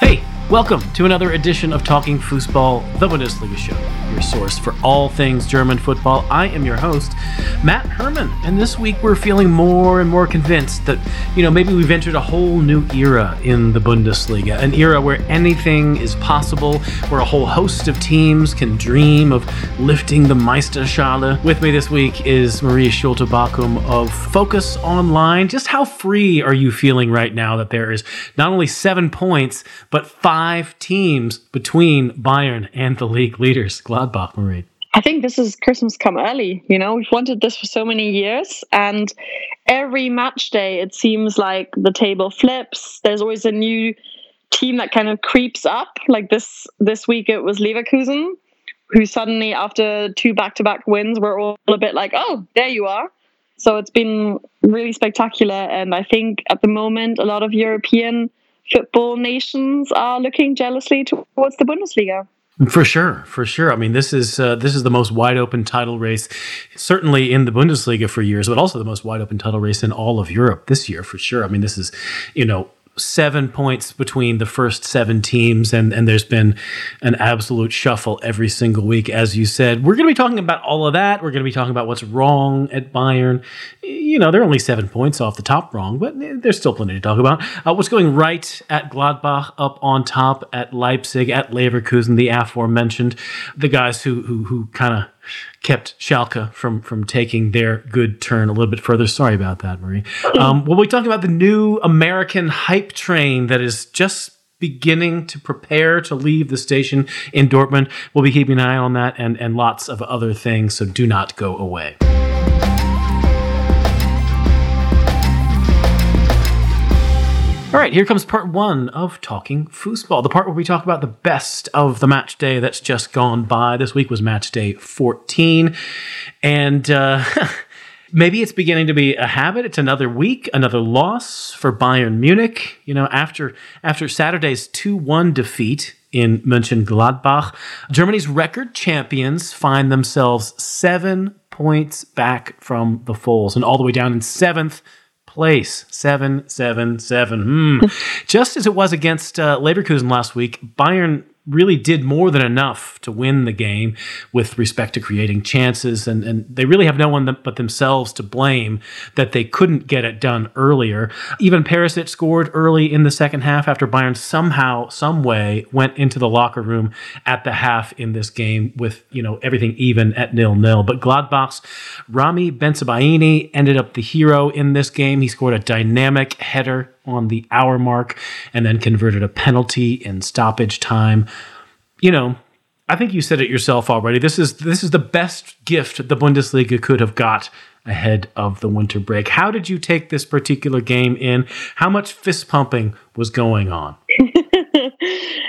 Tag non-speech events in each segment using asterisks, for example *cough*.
Hey, welcome to another edition of Talking Fußball, the Bundesliga show, your source for all things German football. I am your host, Matt Herman, and this week we're feeling more and more convinced that, you know, maybe we've entered a whole new era in the Bundesliga, an era where anything is possible, where a whole host of teams can dream of lifting the Meisterschale. With me this week is Marie Schulte Bachum of Focus Online. Just how free are you feeling right now that there is not only seven points, but five teams between Bayern and the league leaders, Gladbach, Marie. I think this is Christmas come early. You know, we've wanted this for so many years, and every match day it seems like the table flips. There's always a new team that kind of creeps up. Like this this week, it was Leverkusen, who suddenly, after two back-to-back wins, were all a bit like, "Oh, there you are." So it's been really spectacular, and I think at the moment, a lot of European football nations are looking jealously towards the Bundesliga. For sure, for sure. I mean, this is uh, this is the most wide open title race, certainly in the Bundesliga for years, but also the most wide open title race in all of Europe this year for sure. I mean, this is, you know, seven points between the first seven teams, and, and there's been an absolute shuffle every single week, as you said. We're going to be talking about all of that. We're going to be talking about what's wrong at Bayern. You know, they're only seven points off the top wrong, but there's still plenty to talk about. Uh, what's going right at Gladbach, up on top at Leipzig, at Leverkusen, the aforementioned, the guys who who, who kind of kept Schalke from from taking their good turn a little bit further. Sorry about that, Marie. Um, we'll be talking about the new American hype train that is just beginning to prepare to leave the station in Dortmund. We'll be keeping an eye on that and and lots of other things. So do not go away. All right, here comes part one of Talking Fußball, the part where we talk about the best of the match day that's just gone by. This week was match day 14. And uh, *laughs* maybe it's beginning to be a habit. It's another week, another loss for Bayern Munich. You know, after, after Saturday's 2 1 defeat in Mönchengladbach, Germany's record champions find themselves seven points back from the Foals and all the way down in seventh place. Seven, seven, seven. Hmm. *laughs* Just as it was against uh, Leverkusen last week, Bayern really did more than enough to win the game with respect to creating chances. And, and they really have no one but themselves to blame that they couldn't get it done earlier. Ivan Perisic scored early in the second half after Bayern somehow, some way went into the locker room at the half in this game with, you know, everything even at nil nil. But Gladbach's Ramy Bensebaini ended up the hero in this game. He scored a dynamic header on the hour mark and then converted a penalty in stoppage time. You know, I think you said it yourself already. This is this is the best gift the Bundesliga could have got ahead of the winter break. How did you take this particular game in? How much fist pumping was going on? *laughs*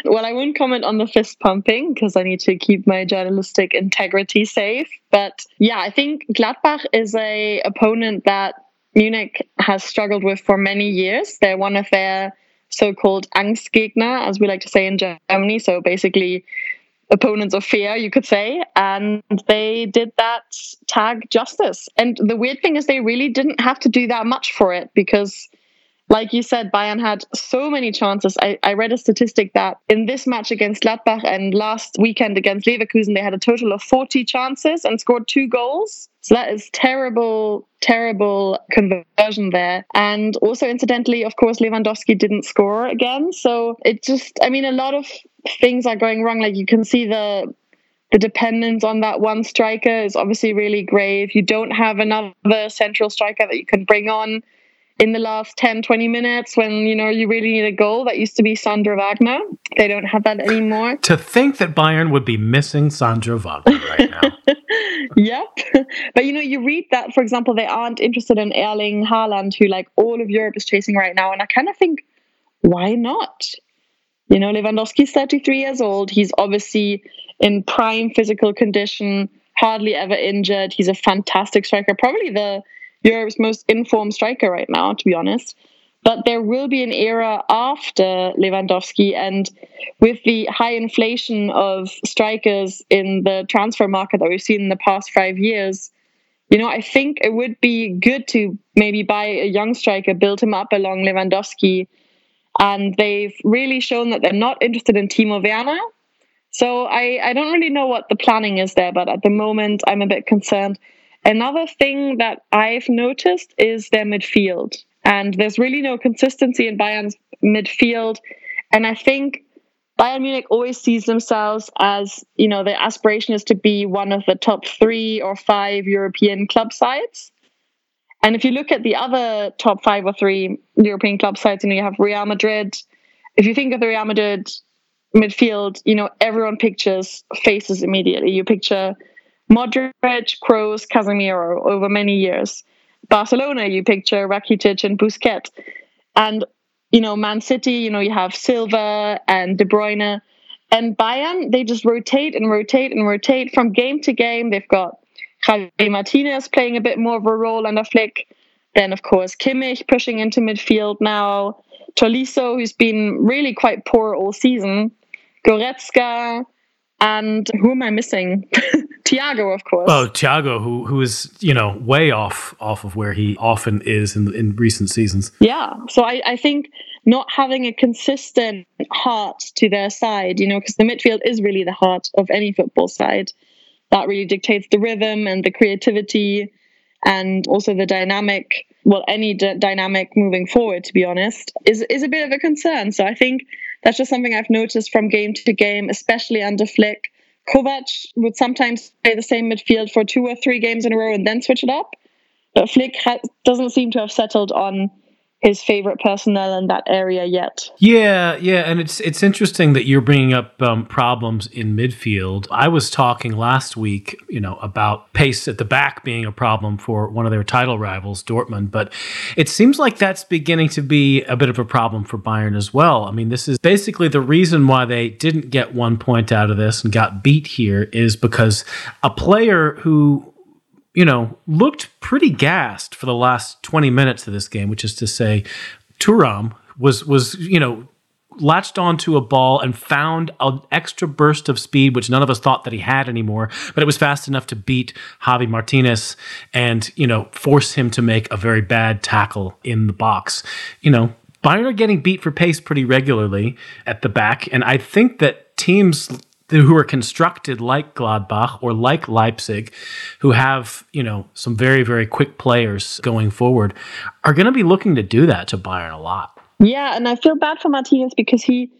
well, I won't comment on the fist pumping because I need to keep my journalistic integrity safe. But yeah, I think Gladbach is a opponent that Munich has struggled with for many years. They're one of their so-called Angstgegner, as we like to say in Germany. So basically, opponents of fear, you could say. And they did that tag justice. And the weird thing is, they really didn't have to do that much for it because like you said, Bayern had so many chances. I, I, read a statistic that in this match against Gladbach and last weekend against Leverkusen, they had a total of 40 chances and scored two goals. So that is terrible, terrible conversion there. And also, incidentally, of course, Lewandowski didn't score again. So it just, I mean, a lot of things are going wrong. Like you can see the the dependence on that one striker is obviously really grave. You don't have another central striker that you can bring on in the last 10, 20 minutes when, you know, you really need a goal. That used to be Sandro Wagner. They don't have that anymore. to think that Bayern would be missing Sandro Wagner right now. *laughs* yep. But, you know, you read that, for example, they aren't interested in Erling Haaland, who, like, all of Europe is chasing right now. And I kind of think, why not? You know, Lewandowski's 33 years old. He's obviously in prime physical condition, hardly ever injured. He's a fantastic striker, probably the Europe's most informed striker right now, to be honest. But there will be an era after Lewandowski, and with the high inflation of strikers in the transfer market that we've seen in the past five years, you know, I think it would be good to maybe buy a young striker, build him up along Lewandowski, And they've really shown that they're not interested in Timo Werner. So I, I don't really know what the planning is there, but at the moment I'm a bit concerned. Another thing that I've noticed is their midfield. And there's really no consistency in Bayern's midfield. And I think Bayern Munich always sees themselves as, you know, their aspiration is to be one of the top three or five European club sides. And if you look at the other top five or three European club sides, you know, you have Real Madrid. If you think of the Real Madrid midfield, you know, everyone pictures faces immediately. You picture Modric, Kroos, Casemiro over many years. Barcelona, you picture Rakitic and Busquets. And, you know, Man City, you know, you have Silva and De Bruyne. And Bayern, they just rotate and rotate and rotate from game to game. They've got Javi Martinez playing a bit more of a role under Flick. Then, of course, Kimmich pushing into midfield now. Tolisso, who's been really quite poor all season. Goretzka, and who am I missing? *laughs* Thiago, of course. Oh, Thiago, who who is you know way off off of where he often is in in recent seasons. Yeah, so I I think not having a consistent heart to their side, you know, because the midfield is really the heart of any football side. That really dictates the rhythm and the creativity, and also the dynamic. Well, any d- dynamic moving forward, to be honest, is is a bit of a concern. So I think that's just something I've noticed from game to game, especially under Flick. Kovac would sometimes play the same midfield for two or three games in a row and then switch it up. But Flick ha- doesn't seem to have settled on his favorite personnel in that area yet. Yeah, yeah, and it's it's interesting that you're bringing up um, problems in midfield. I was talking last week, you know, about pace at the back being a problem for one of their title rivals, Dortmund, but it seems like that's beginning to be a bit of a problem for Bayern as well. I mean, this is basically the reason why they didn't get one point out of this and got beat here is because a player who you know, looked pretty gassed for the last 20 minutes of this game, which is to say, Thuram was was, you know, latched onto a ball and found an extra burst of speed, which none of us thought that he had anymore. But it was fast enough to beat Javi Martinez and, you know, force him to make a very bad tackle in the box. You know, Bayern are getting beat for pace pretty regularly at the back. And I think that teams who are constructed like Gladbach or like Leipzig, who have you know some very very quick players going forward, are going to be looking to do that to Bayern a lot. Yeah, and I feel bad for Martinez because he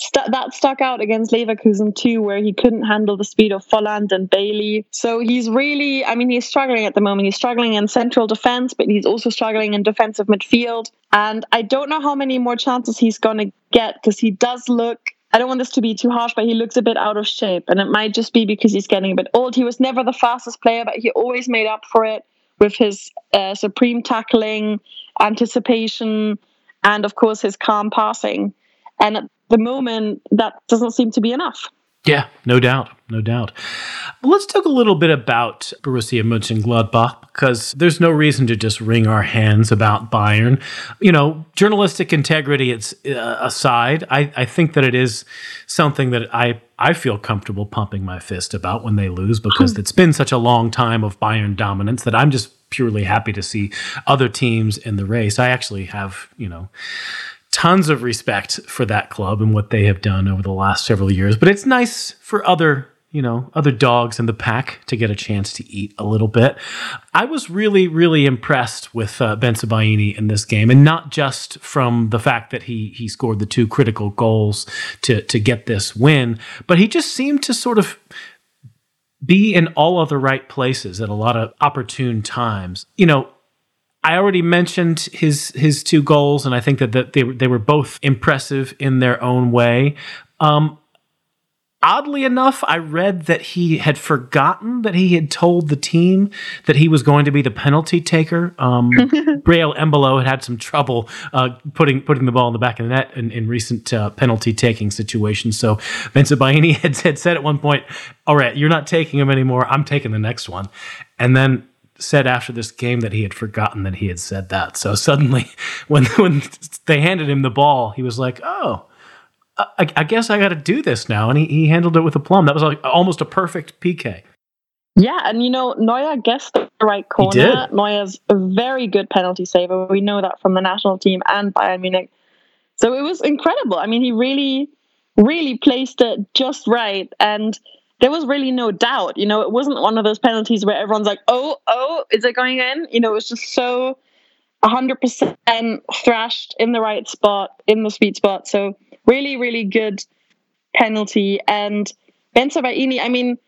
st- that stuck out against Leverkusen too, where he couldn't handle the speed of Volland and Bailey. So he's really, I mean, he's struggling at the moment. He's struggling in central defense, but he's also struggling in defensive midfield. And I don't know how many more chances he's going to get because he does look I don't want this to be too harsh, but he looks a bit out of shape. And it might just be because he's getting a bit old. He was never the fastest player, but he always made up for it with his uh, supreme tackling, anticipation, and of course his calm passing. And at the moment, that doesn't seem to be enough. Yeah, no doubt, no doubt. Let's talk a little bit about Borussia Mönchengladbach because there's no reason to just wring our hands about Bayern. You know, journalistic integrity it's, uh, aside, I, I think that it is something that I I feel comfortable pumping my fist about when they lose because it's been such a long time of Bayern dominance that I'm just purely happy to see other teams in the race. I actually have, you know, tons of respect for that club and what they have done over the last several years. But it's nice for other, you know, other dogs in the pack to get a chance to eat a little bit. I was really, really impressed with uh, Bensebaini in this game, and not just from the fact that he he scored the two critical goals to to get this win, but he just seemed to sort of be in all of the right places at a lot of opportune times. You know, I already mentioned his his two goals, and I think that, that they they were both impressive in their own way. Um, oddly enough, I read that he had forgotten that he had told the team that he was going to be the penalty taker. Um, *laughs* Breel Embolo had had some trouble uh, putting putting the ball in the back of the net in, in recent uh, penalty taking situations. So Bensebaini *laughs* had, had said at one point, "All right, you're not taking him anymore. I'm taking the next one," and then said after this game that he had forgotten that he had said that. So suddenly, *laughs* when when they handed him the ball, he was like, "Oh, I, I guess I got to do this now," and he, he handled it with a plum. That was like almost a perfect PK. Yeah, and you know Neuer guessed the right corner. Neuer's a very good penalty saver. We know that from the national team and Bayern Munich. So it was incredible. I mean, he really, really placed it just right. And there was really no doubt. You know, it wasn't one of those penalties where everyone's like, oh, oh, is it going in? You know, it was just so 100% thrashed in the right spot, in the sweet spot. So really, really good penalty. And Bensebaini, I mean,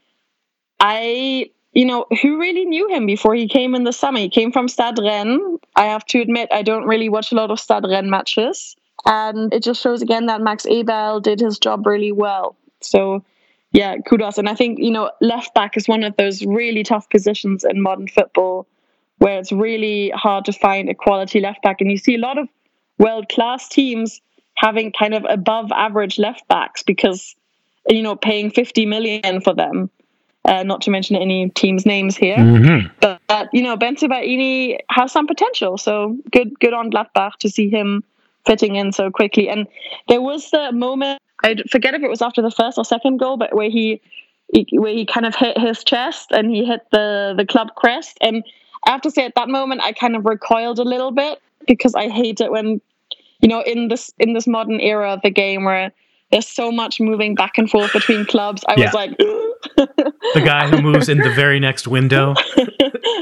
I, you know, who really knew him before he came in the summer? He came from Stade Rennes. I have to admit, I don't really watch a lot of Stade Rennes matches. And it just shows again that Max Eberl did his job really well. So, yeah, kudos. And I think, you know, left back is one of those really tough positions in modern football where it's really hard to find a quality left back. And you see a lot of world class teams having kind of above average left backs because, you know, paying 50 million for them. Uh, not to mention any teams' names here, mm-hmm. but uh, you know Bensebaini has some potential. So good, good on Gladbach to see him fitting in so quickly. And there was the moment I forget if it was after the first or second goal, but where he, he where he kind of hit his chest and he hit the the club crest. And I have to say, at that moment, I kind of recoiled a little bit because I hate it when, you know, in this in this modern era of the game where there's so much moving back and forth between clubs. I yeah. was like, the guy who moves in the *laughs* very next window,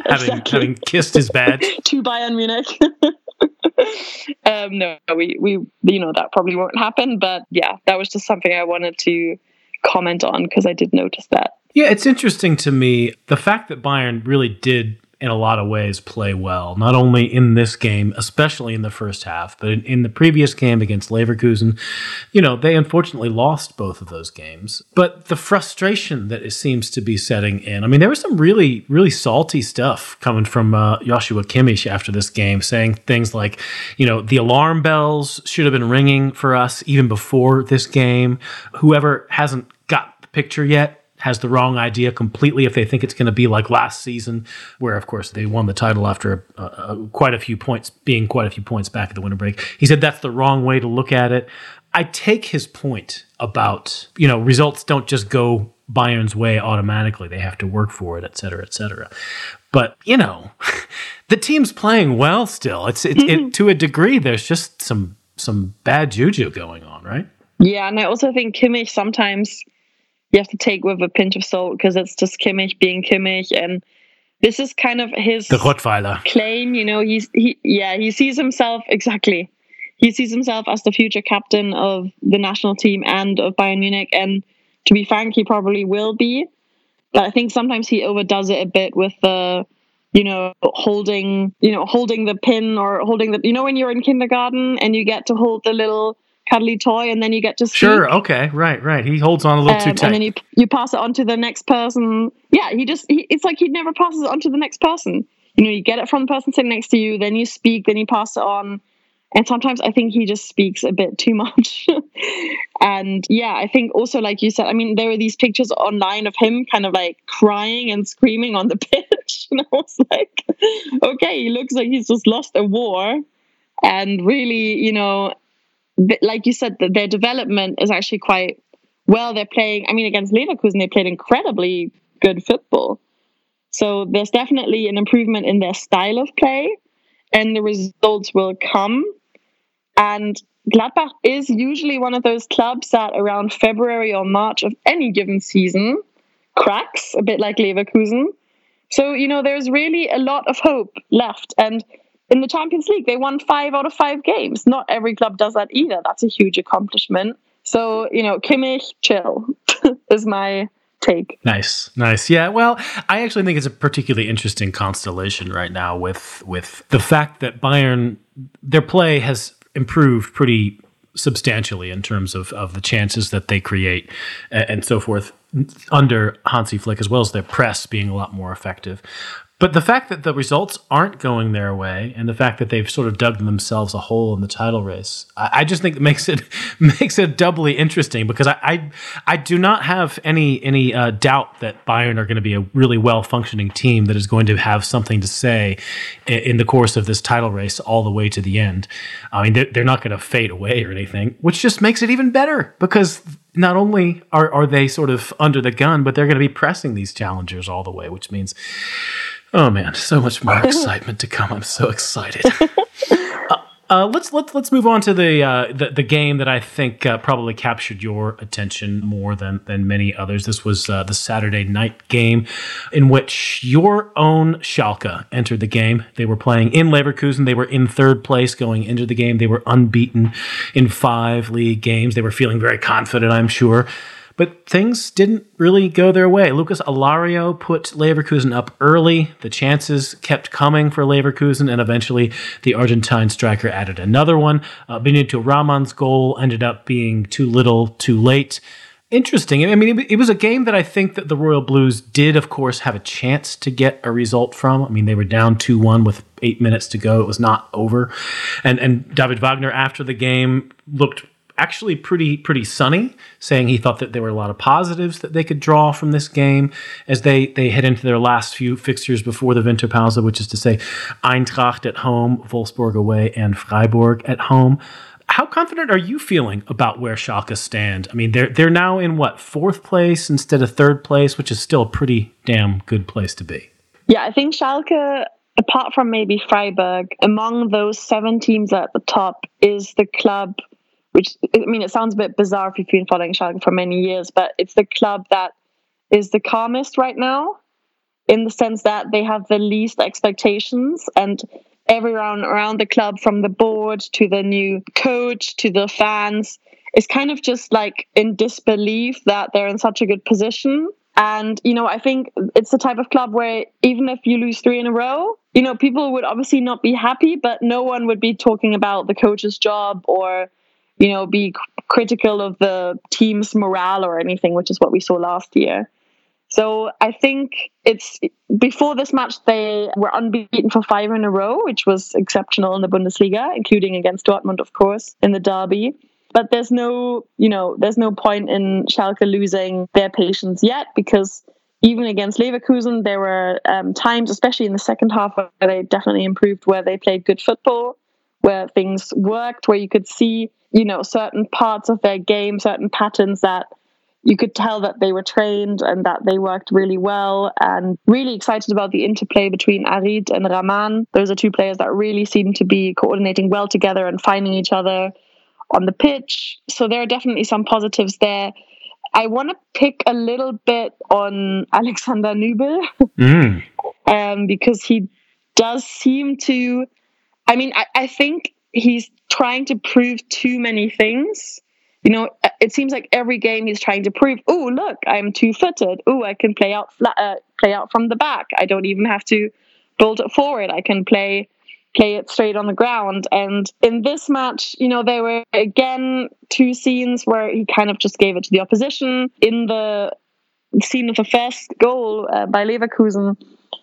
having having kissed his badge *laughs* to Bayern Munich. *laughs* um, no, we we you know that probably won't happen, but yeah, that was just something I wanted to comment on because I did notice that. Yeah, it's interesting to me the fact that Bayern really did in a lot of ways play well, not only in this game, especially in the first half, but in, in, the previous game against Leverkusen. You know, they unfortunately lost both of those games. But the frustration that it seems to be setting in, I mean, there was some really, really salty stuff coming from uh, Joshua Kimmich after this game, saying things like, you know, the alarm bells should have been ringing for us even before this game. Whoever hasn't got the picture yet has the wrong idea completely if they think it's going to be like last season, where of course they won the title after uh, uh, quite a few points, being quite a few points back at the winter break. He said that's the wrong way to look at it. I take his point about you know results don't just go Bayern's way automatically; they have to work for it, et cetera, et cetera. But you know, *laughs* the team's playing well still. It's it, it, to a degree. There's just some some bad juju going on, right? Yeah, and I also think Kimmich sometimes you have to take with a pinch of salt because it's just Kimmich being Kimmich and this is kind of his the Rottweiler. claim you know he's he yeah he sees himself exactly. He sees himself as the future captain of the national team and of Bayern Munich and to be frank he probably will be. But I think sometimes he overdoes it a bit with the you know holding you know holding the pin or holding the you know when you're in kindergarten and you get to hold the little cuddly toy and then you get to speak. Sure, okay, right, right. He holds on a little um, too tight. And then you you pass it on to the next person. Yeah, he just he, it's like he never passes it on to the next person. You know, you get it from the person sitting next to you, then you speak, then you pass it on. And sometimes I think he just speaks a bit too much. *laughs* and yeah, I think also, like you said, I mean, there were these pictures online of him kind of like crying and screaming on the *laughs* pitch. *laughs* And I was like, okay, he looks like he's just lost a war. And really, you know, like you said, their development is actually quite well. They're playing. I mean, against Leverkusen, they played incredibly good football. So there's definitely an improvement in their style of play, and the results will come. And Gladbach is usually one of those clubs that around February or March of any given season cracks, a bit like Leverkusen. So, you know, there's really a lot of hope left. And in the Champions League, they won five out of five games. Not every club does that either. That's a huge accomplishment. So, you know, Kimmich, chill *laughs* is my take. Nice, nice. Yeah, well, I actually think it's a particularly interesting constellation right now with with the fact that Bayern their play has improved pretty substantially in terms of, of the chances that they create and, and so forth under Hansi Flick, as well as their press being a lot more effective. But the fact that the results aren't going their way, and the fact that they've sort of dug themselves a hole in the title race, I, I just think it makes it *laughs* makes it doubly interesting because I I, I do not have any any uh, doubt that Bayern are going to be a really well functioning team that is going to have something to say in, in, the course of this title race all the way to the end. I mean, they're, they're not going to fade away or anything, which just makes it even better because not only are, are they sort of under the gun, but they're going to be pressing these challengers all the way, which means Oh man, so much more *laughs* excitement to come. I'm so excited. uh, Uh, let's let's let's move on to the uh, the, the, game that I think uh, probably captured your attention more than than many others. This was uh, the Saturday night game in which your own Schalke entered the game. They were playing in Leverkusen. They were in third place going into the game. They were unbeaten in five league games. They were feeling very confident, I'm sure. But things didn't really go their way. Lucas Alario put Leverkusen up early. The chances kept coming for Leverkusen, and eventually the Argentine striker added another one. Uh, Benito Raman's goal ended up being too little, too late. Interesting. I mean, it, was a game that I think that the Royal Blues did, of course, have a chance to get a result from. I mean, they were down 2 1 with eight minutes to go. It was not over. And, and David Wagner, after the game, looked actually pretty pretty sunny, saying he thought that there were a lot of positives that they could draw from this game as they they head into their last few fixtures before the Winterpause, which is to say Eintracht at home, Wolfsburg away, and Freiburg at home. How confident are you feeling about where Schalke stand? I mean, they're they're now in what fourth place instead of third place, which is still a pretty damn good place to be. Yeah, I think Schalke apart from maybe Freiburg, among those seven teams at the top, is the club which I mean, it sounds a bit bizarre if you've been following Schalke for many years, but it's the club that is the calmest right now in the sense that they have the least expectations and everyone around the club from the board to the new coach to the fans is kind of just like in disbelief that they're in such a good position. And you know i think it's the type of club where even if you lose three in a row you know people would obviously not be happy but no one would be talking about the coach's job or you know, be critical of the team's morale or anything, which is what we saw last year. So I think it's before this match they were unbeaten for five in a row, which was exceptional in the Bundesliga, including against Dortmund, of course, in the derby. But there's no, you know, there's no point in Schalke losing their patience yet because even against Leverkusen, there were um, times, especially in the second half, where they definitely improved, where they played good football, where things worked, where you could see you know, certain parts of their game, certain patterns that you could tell that they were trained and that they worked really well and really excited about the interplay between Harit and Raman. Those are two players that really seem to be coordinating well together and finding each other on the pitch. So there are definitely some positives there. I want to pick a little bit on *laughs* Alexander Nübel mm. um, because he does seem to. I mean, I, I think he's trying to prove too many things. You know, it seems like every game he's trying to prove. Oh, look, I'm two footed. Oh, I can play out flat, uh, play out from the back. I don't even have to build it forward. I can play play it straight on the ground. And in this match, you know, there were again two scenes where he kind of just gave it to the opposition. In the scene of the first goal uh, by Leverkusen,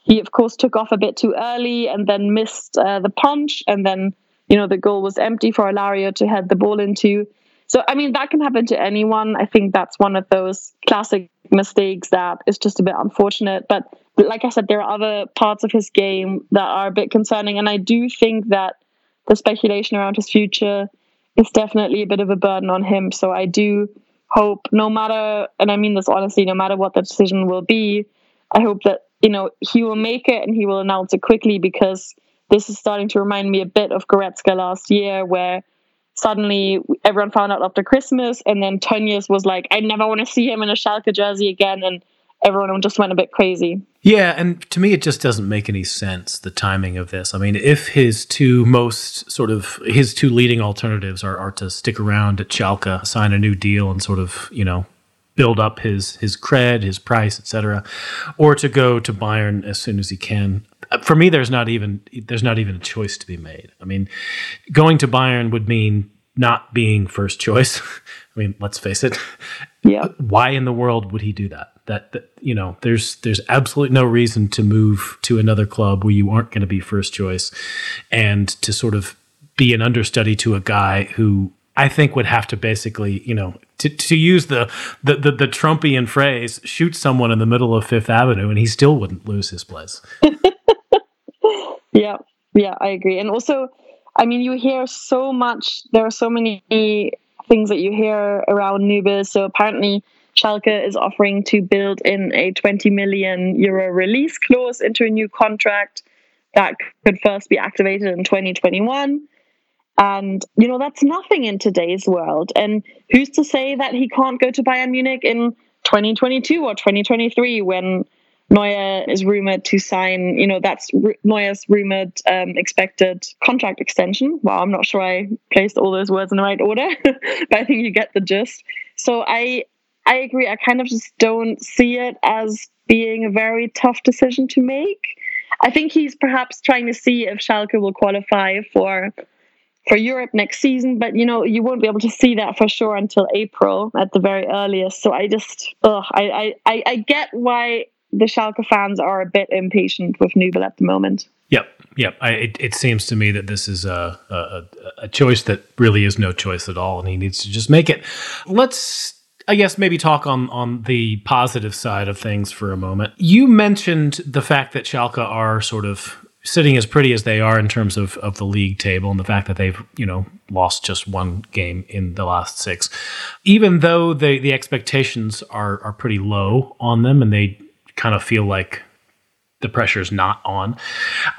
he of course took off a bit too early and then missed uh, the punch and then you know, the goal was empty for Alario to head the ball into. So, I mean, that can happen to anyone. I think that's one of those classic mistakes that is just a bit unfortunate. But like I said, there are other parts of his game that are a bit concerning. And I do think that the speculation around his future is definitely a bit of a burden on him. So I do hope, no matter, and I mean this honestly, no matter what the decision will be, I hope that, you know, he will make it and he will announce it quickly because this is starting to remind me a bit of Goretzka last year, where suddenly everyone found out after Christmas, and then Tönnies was like, I never want to see him in a Schalke jersey again, and everyone just went a bit crazy. Yeah, and to me, it just doesn't make any sense the timing of this. I mean, if his two most sort of his two leading alternatives are, are to stick around at Schalke, sign a new deal, and sort of you know build up his his cred, his price, etc., or to go to Bayern as soon as he can uh, for me, there's not even there's not even a choice to be made. I mean, going to Bayern would mean not being first choice. *laughs* I mean, let's face it. Yeah. Uh, why in the world would he do that? That, that you know, there's there's absolutely no reason to move to another club where you aren't going to be first choice, and to sort of be an understudy to a guy who I think would have to basically, you know, to, to use the, the, the the Trumpian phrase, shoot someone in the middle of Fifth Avenue, and he still wouldn't lose his place. *laughs* Yeah, yeah, I agree. And also, I mean, you hear so much. There are so many things that you hear around Nübel. So apparently, Schalke is offering to build in a 20 million euro release clause into a new contract that could first be activated in 2021. And, you know, that's nothing in today's world. And who's to say that he can't go to Bayern Munich in 2022 or 2023 when Neuer is rumored to sign, you know, that's Neuer's rumored um, expected contract extension. Well, I'm not sure I placed all those words in the right order, *laughs* but I think you get the gist. So I I agree. I kind of just don't see it as being a very tough decision to make. I think he's perhaps trying to see if Schalke will qualify for for Europe next season, but you know you won't be able to see that for sure until April at the very earliest. So I just, ugh, I, I, I get why the Schalke fans are a bit impatient with Nübel at the moment. Yep, yep. I, it, it seems to me that this is a, a a choice that really is no choice at all, and he needs to just make it. Let's I guess maybe talk on on the positive side of things for a moment. You mentioned the fact that Schalke are sort of sitting as pretty as they are in terms of, of the league table and the fact that they've you know lost just one game in the last six. Even though the the expectations are are pretty low on them and they kind of feel like the pressure's not on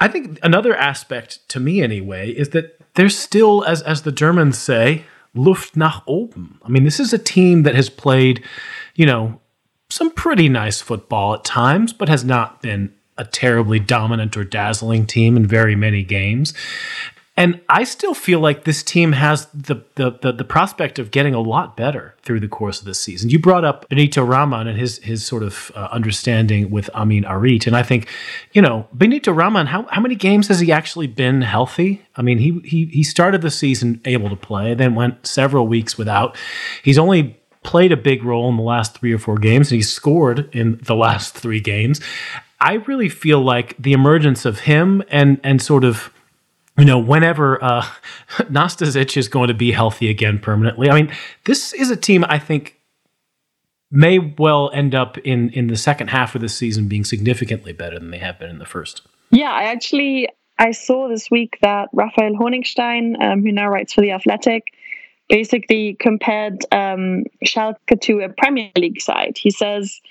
i think another aspect to me anyway is that there's still as as the germans say luft nach oben. I mean this is a team that has played you know some pretty nice football at times but has not been a terribly dominant or dazzling team in very many games. And I still feel like this team has the, the, the, the, prospect of getting a lot better through the course of this season. You brought up Benito Raman and his his sort of uh, understanding with Amine Harit. And I think, you know, Benito Raman, how, how many games has he actually been healthy? I mean, he, he, he started the season able to play, then went several weeks without. He's only played a big role in the last three or four games, and he scored in the last three games. I really feel like the emergence of him and and sort of you know whenever uh, *laughs* Nastasic is going to be healthy again permanently. I mean, this is a team I think may well end up in in the second half of the season being significantly better than they have been in the first. Yeah, I actually I saw this week that Raphael Honigstein, um, who now writes for the Athletic, basically compared um, Schalke to a Premier League side. He says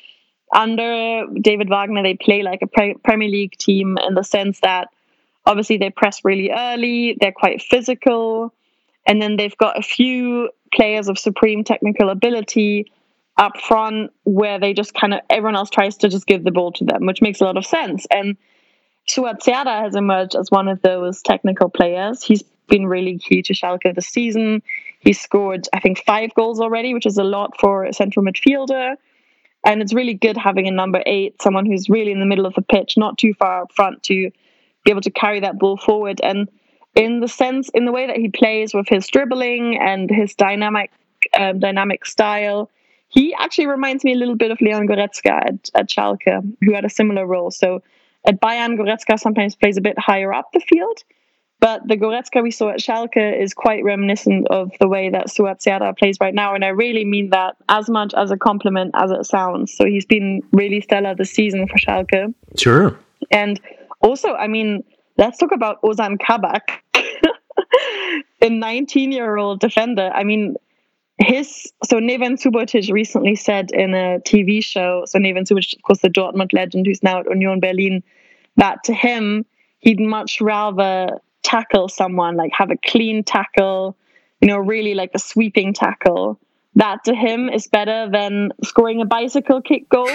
under David Wagner, they play like a pre- Premier League team in the sense that obviously they press really early, they're quite physical, and then they've got a few players of supreme technical ability up front where they just kind of everyone else tries to just give the ball to them, which makes a lot of sense. And Serdar has emerged as one of those technical players. He's been really key to Schalke this season. He scored, I think, five goals already, which is a lot for a central midfielder. And it's really good having a number eight, someone who's really in the middle of the pitch, not too far up front to be able to carry that ball forward. And in the sense, in the way that he plays with his dribbling and his dynamic, um, dynamic style, he actually reminds me a little bit of Leon Goretzka at, at Schalke, who had a similar role. So at Bayern, Goretzka sometimes plays a bit higher up the field, but the Goretzka we saw at Schalke is quite reminiscent of the way that Suat plays right now. And I really mean that as much as a compliment as it sounds. So he's been really stellar this season for Schalke. Sure. And also, I mean, let's talk about Ozan Kabak, *laughs* a 19 year old defender. I mean, his so Neven Subotic recently said in a TV show, so Neven Subotic, of course, the Dortmund legend who's now at Union Berlin, that to him, he'd much rather tackle someone, like have a clean tackle, you know, really like a sweeping tackle, that to him is better than scoring a bicycle kick goal.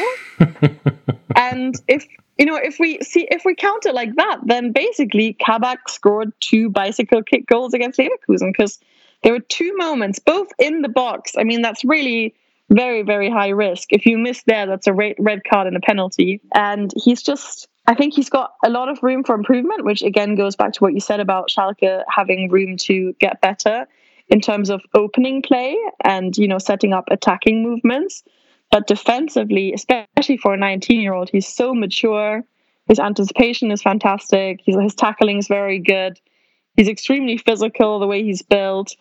*laughs* and if you know, if we see if we count it like that, then basically Kabak scored two bicycle kick goals against Leverkusen because there were two moments, both in the box. I mean, that's really very, very high risk. If you miss there, that's a red card and a penalty. And he's just I think he's got a lot of room for improvement, which again goes back to what you said about Schalke having room to get better in terms of opening play and you know setting up attacking movements. But defensively, especially for a 19 year old, he's so mature. His anticipation is fantastic. his tackling is very good. He's extremely physical, the way he's built.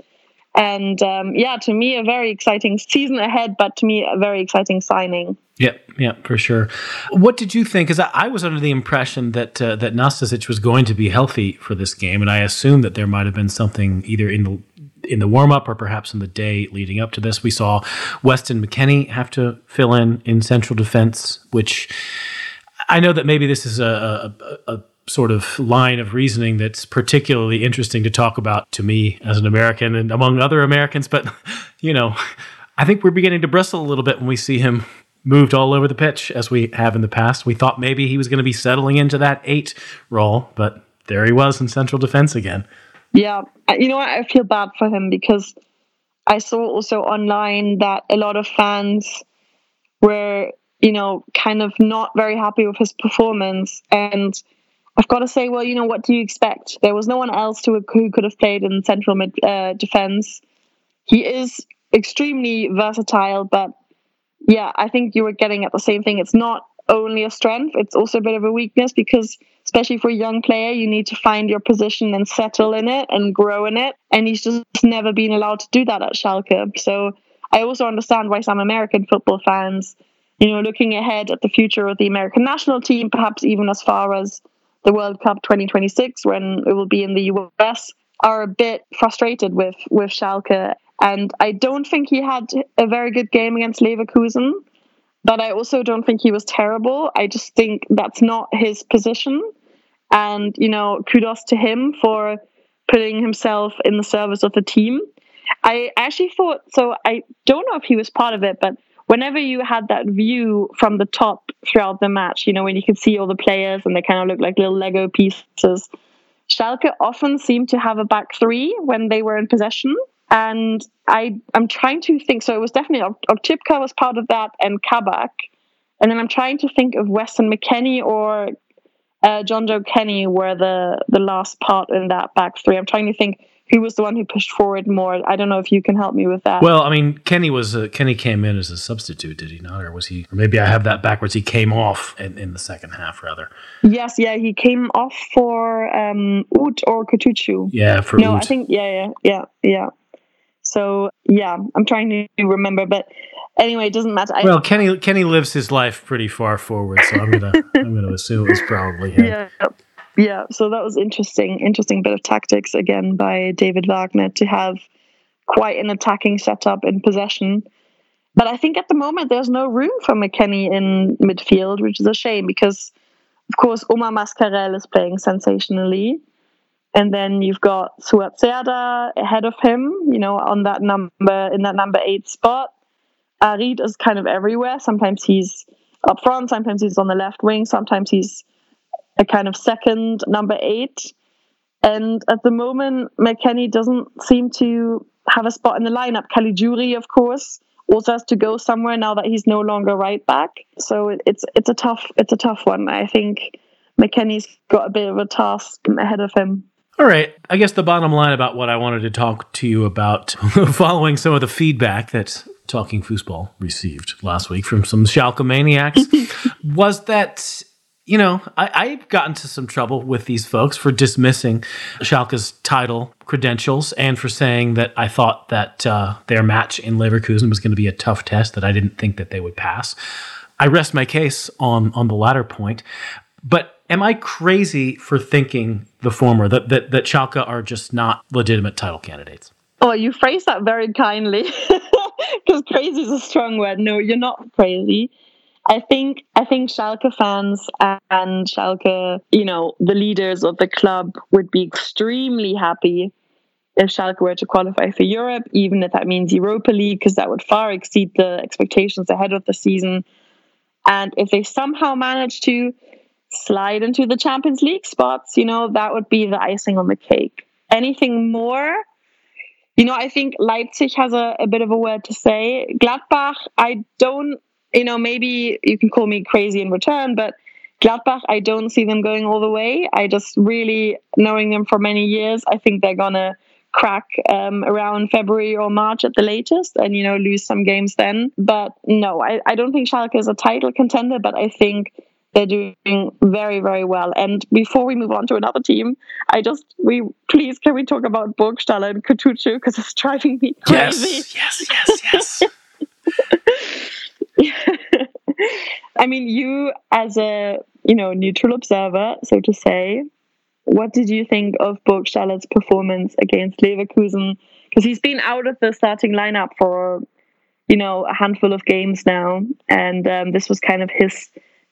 And um, yeah, to me, a very exciting season ahead, but to me, a very exciting signing. Yeah, yeah, for sure. What did you think? Because I, I, was under the impression that uh, that Nastasic was going to be healthy for this game, and I assumed that there might have been something either in the in the warm up or perhaps in the day leading up to this. We saw Weston McKennie have to fill in in central defense, which I know that maybe this is a, a, a sort of line of reasoning that's particularly interesting to talk about to me as an American and among other Americans. But, *laughs* you know, I think we're beginning to bristle a little bit when we see him moved all over the pitch as we have in the past. We thought maybe he was going to be settling into that eight role, but there he was in central defense again. Yeah, you know what? I feel bad for him because I saw also online that a lot of fans were, you know, kind of not very happy with his performance. And I've got to say, well, you know, what do you expect? There was no one else who, who could have played in central mid, uh, defense. He is extremely versatile, but yeah, I think you were getting at the same thing. It's not only a strength, it's also a bit of a weakness because, especially for a young player, you need to find your position and settle in it and grow in it. And he's just never been allowed to do that at Schalke. So I also understand why some American football fans, you know, looking ahead at the future of the American national team, perhaps even as far as the World Cup 2026 when it will be in the US, are a bit frustrated with with Schalke. And I don't think he had a very good game against Leverkusen. But I also don't think he was terrible. I just think that's not his position. And, you know, kudos to him for putting himself in the service of the team. I actually thought, so I don't know if he was part of it, but whenever you had that view from the top throughout the match, you know, when you could see all the players and they kind of look like little Lego pieces, Schalke often seemed to have a back three when they were in possession. And I, I'm trying to think. So it was definitely Oczipka was part of that, and Kabak. And then I'm trying to think of Weston McKennie or uh, Jonjoe Kenny were the the last part in that back three. I'm trying to think who was the one who pushed forward more. I don't know if you can help me with that. Well, I mean, Kenny was uh, Kenny came in as a substitute, did he not, or was he? Or maybe I have that backwards. He came off in, in the second half, rather. Yes, yeah, he came off for um, or Kutucu. Yeah, for no. I think yeah, yeah, yeah, yeah. So yeah, I'm trying to remember, but anyway, it doesn't matter. well, Kenny Kenny lives his life pretty far forward, so I'm gonna *laughs* I'm gonna assume it was probably him. Yeah, yeah. So that was interesting. Interesting bit of tactics again by David Wagner to have quite an attacking setup in possession. But I think at the moment there's no room for McKennie in midfield, which is a shame because, of course, Omar Mascarell is playing sensationally. And then you've got Suat Serdar ahead of him, you know, on that number in that number eight spot. Harit is kind of everywhere. Sometimes he's up front, sometimes he's on the left wing, sometimes he's a kind of second number eight. And at the moment, McKennie doesn't seem to have a spot in the lineup. Caligiuri, of course, also has to go somewhere now that he's no longer right back. So it's it's a tough it's a tough one. I think McKennie's got a bit of a task ahead of him. All right. I guess the bottom line about what I wanted to talk to you about *laughs* following some of the feedback that Talking Fußball received last week from some Schalke maniacs *laughs* was that, you know, I, I've gotten to some trouble with these folks for dismissing Schalke's title credentials and for saying that I thought that uh, their match in Leverkusen was going to be a tough test that I didn't think that they would pass. I rest my case on on the latter point. But am I crazy for thinking the former that that that Schalke are just not legitimate title candidates? Oh, you phrase that very kindly. *laughs* Because crazy is a strong word. No, you're not crazy. I think I think Schalke fans and Schalke, you know, the leaders of the club would be extremely happy if Schalke were to qualify for Europe, even if that means Europa League, because that would far exceed the expectations ahead of the season. And if they somehow manage to slide into the Champions League spots, you know, that would be the icing on the cake. Anything more, you know, I think Leipzig has a, a bit of a word to say. Gladbach, I don't, you know, maybe you can call me crazy in return, but Gladbach, I don't see them going all the way. I just really, knowing them for many years, I think they're going to crack um, around February or March at the latest and, you know, lose some games then. But no, I, I don't think Schalke is a title contender, but I think they're doing very, very well. And before we move on to another team, I just we please can we talk about Burgstaller and Kutucu because it's driving me crazy. Yes, yes, yes, yes. *laughs* I mean, you as a you know neutral observer, so to say, what did you think of Burgstaller's performance against Leverkusen? Because he's been out of the starting lineup for you know a handful of games now, and um, this was kind of his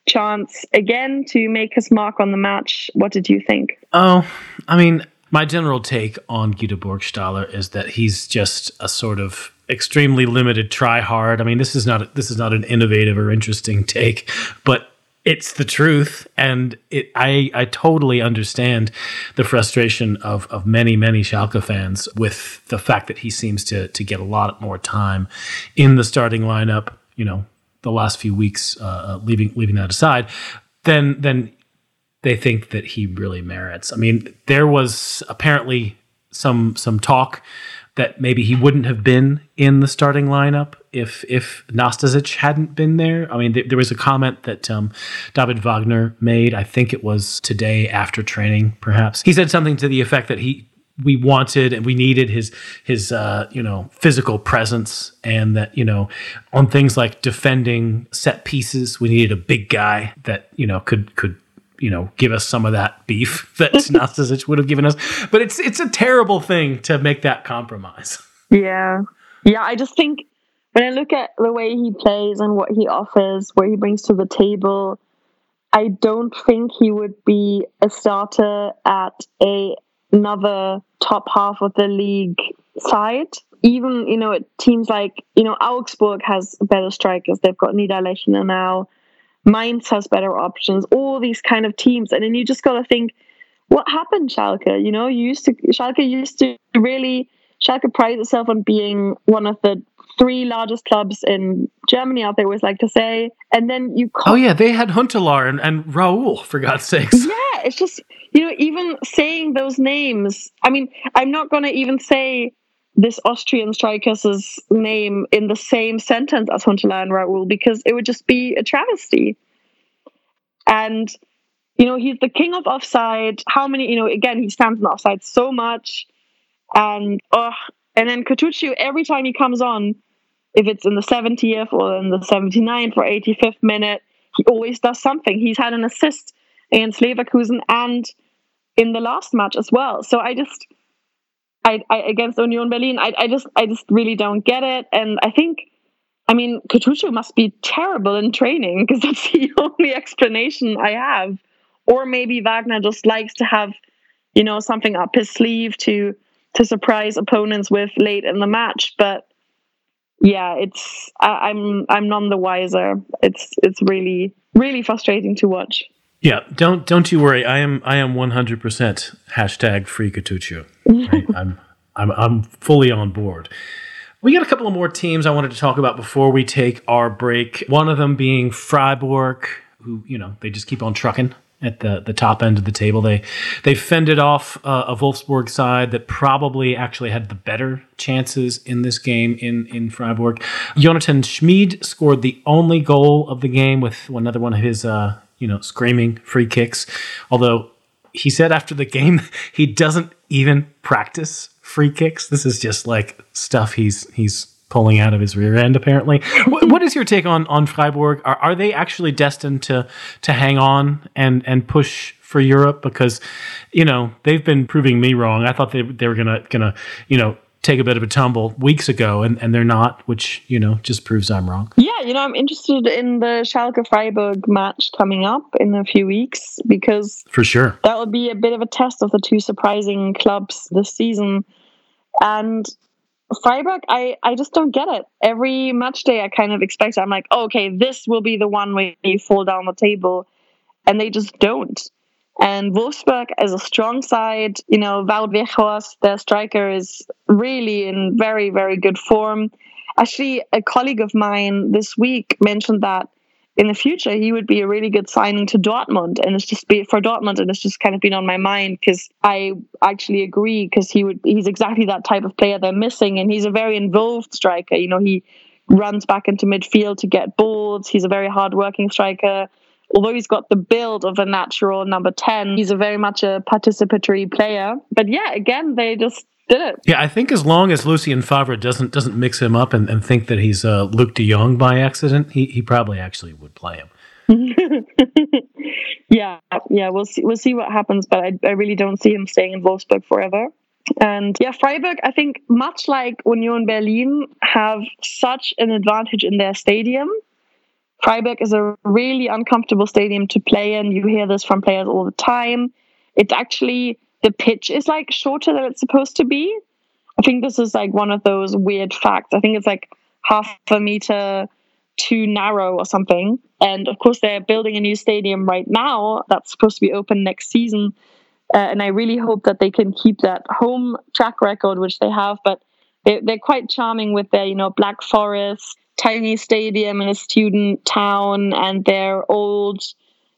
chance again to make his mark on the match. What did you think? Oh, I mean, my general take on Guido Burgstaller is that he's just a sort of extremely limited try hard. I mean, this is not this is not an innovative or interesting take, but it's the truth and it I I totally understand the frustration of of many many Schalke fans with the fact that he seems to to get a lot more time in the starting lineup, you know, the last few weeks uh, uh leaving leaving that aside, then then they think that he really merits. I mean, there was apparently some some talk that maybe he wouldn't have been in the starting lineup if if Nastasic hadn't been there. I mean, th- there was a comment that um, David Wagner made. I think it was today after training, perhaps. He said something to the effect that he we wanted and we needed his his uh, you know physical presence. And that you know on things like defending set pieces we needed a big guy that you know could could you know give us some of that beef *laughs* that *laughs* Nastasic would have given us. But it's it's a terrible thing to make that compromise. *laughs* Yeah. Yeah I just think when I look at the way he plays and what he offers, what he brings to the table, I don't think he would be a starter at a another top half of the league side. Even you know, it teams like you know Augsburg has better strikers. They've got Niederlechner now. Mainz has better options. All these kind of teams, and then you just got to think, what happened, Schalke? You know, you used to Schalke used to really Schalke prides itself on being one of the three largest clubs in Germany out there always like to say. And then you Oh yeah, they had Huntelaar and, and Raul, for God's sakes. *laughs* Yeah, it's just you know, even saying those names, I mean, I'm not gonna even say this Austrian striker's name in the same sentence as Huntelaar and Raul because it would just be a travesty. And you know, he's the king of offside. How many, you know, again, he stands in offside so much. And oh, and then Kutucu, every time he comes on, if it's in the 70th or in the 79th or 85th minute, he always does something. He's had an assist against Leverkusen and in the last match as well. So I just, I, I against Union Berlin, I, I just, I just really don't get it. And I think, I mean, Kutucu must be terrible in training because *laughs* that's the only explanation I have. Or maybe Wagner just likes to have, you know, something up his sleeve to to surprise opponents with late in the match. But yeah, it's I, I'm I'm none the wiser. It's it's really really frustrating to watch. Yeah, don't don't you worry. I am I am 100 percent hashtag free Kutucu. Right? *laughs* I'm I'm I'm fully on board. We got a couple of more teams I wanted to talk about before we take our break. One of them being Freiburg, who you know they just keep on trucking at the, the top end of the table. They they fended off uh, a Wolfsburg side that probably actually had the better chances in this game in in Freiburg. Jonathan Schmid scored the only goal of the game with another one of his uh, you know screaming free kicks. Although he said after the game *laughs* he doesn't even practice free kicks. This is just like stuff he's he's pulling out of his rear end. Apparently, what, what is your take on on Freiburg? Are, are they actually destined to to hang on and and push for Europe? Because you know they've been proving me wrong. I thought they they were gonna gonna you know take a bit of a tumble weeks ago, and, and they're not, which you know just proves I'm wrong. Yeah, you know I'm interested in the Schalke Freiburg match coming up in a few weeks because for sure that will be a bit of a test of the two surprising clubs this season, and Freiburg, I, I just don't get it. Every match day, I kind of expect, I'm like, oh, okay, this will be the one where you fall down the table. And they just don't. And Wolfsburg is a strong side. You know, Wout Weghorst, their striker, is really in very, very good form. Actually, a colleague of mine this week mentioned that in the future he would be a really good signing to Dortmund. And it's just be for Dortmund and it's just kind of been on my mind because I actually agree because he would he's exactly that type of player they're missing. And he's a very involved striker. You know he runs back into midfield to get balls he's a very hard-working striker. Although he's got the build of a natural number 10 he's a very much a participatory player. But yeah again they just did it. Yeah, I think as long as Lucien Favre doesn't doesn't mix him up and, and think that he's uh, Luuk de Jong by accident, he, he probably actually would play him. *laughs* yeah, yeah, we'll see we'll see what happens, but I, I really don't see him staying in Wolfsburg forever. And yeah, Freiburg, I think much like Union Berlin, have such an advantage in their stadium Freiburg is a really uncomfortable stadium to play in. You hear this from players all the time. It's actually the pitch is like shorter than it's supposed to be. I think this is like one of those weird facts. I think it's like half a meter too narrow or something. And of course, they're building a new stadium right now that's supposed to be open next season. Uh, and I really hope that they can keep that home track record, which they have. But they're, they're quite charming with their, you know, Black Forest, tiny stadium in a student town, and their old,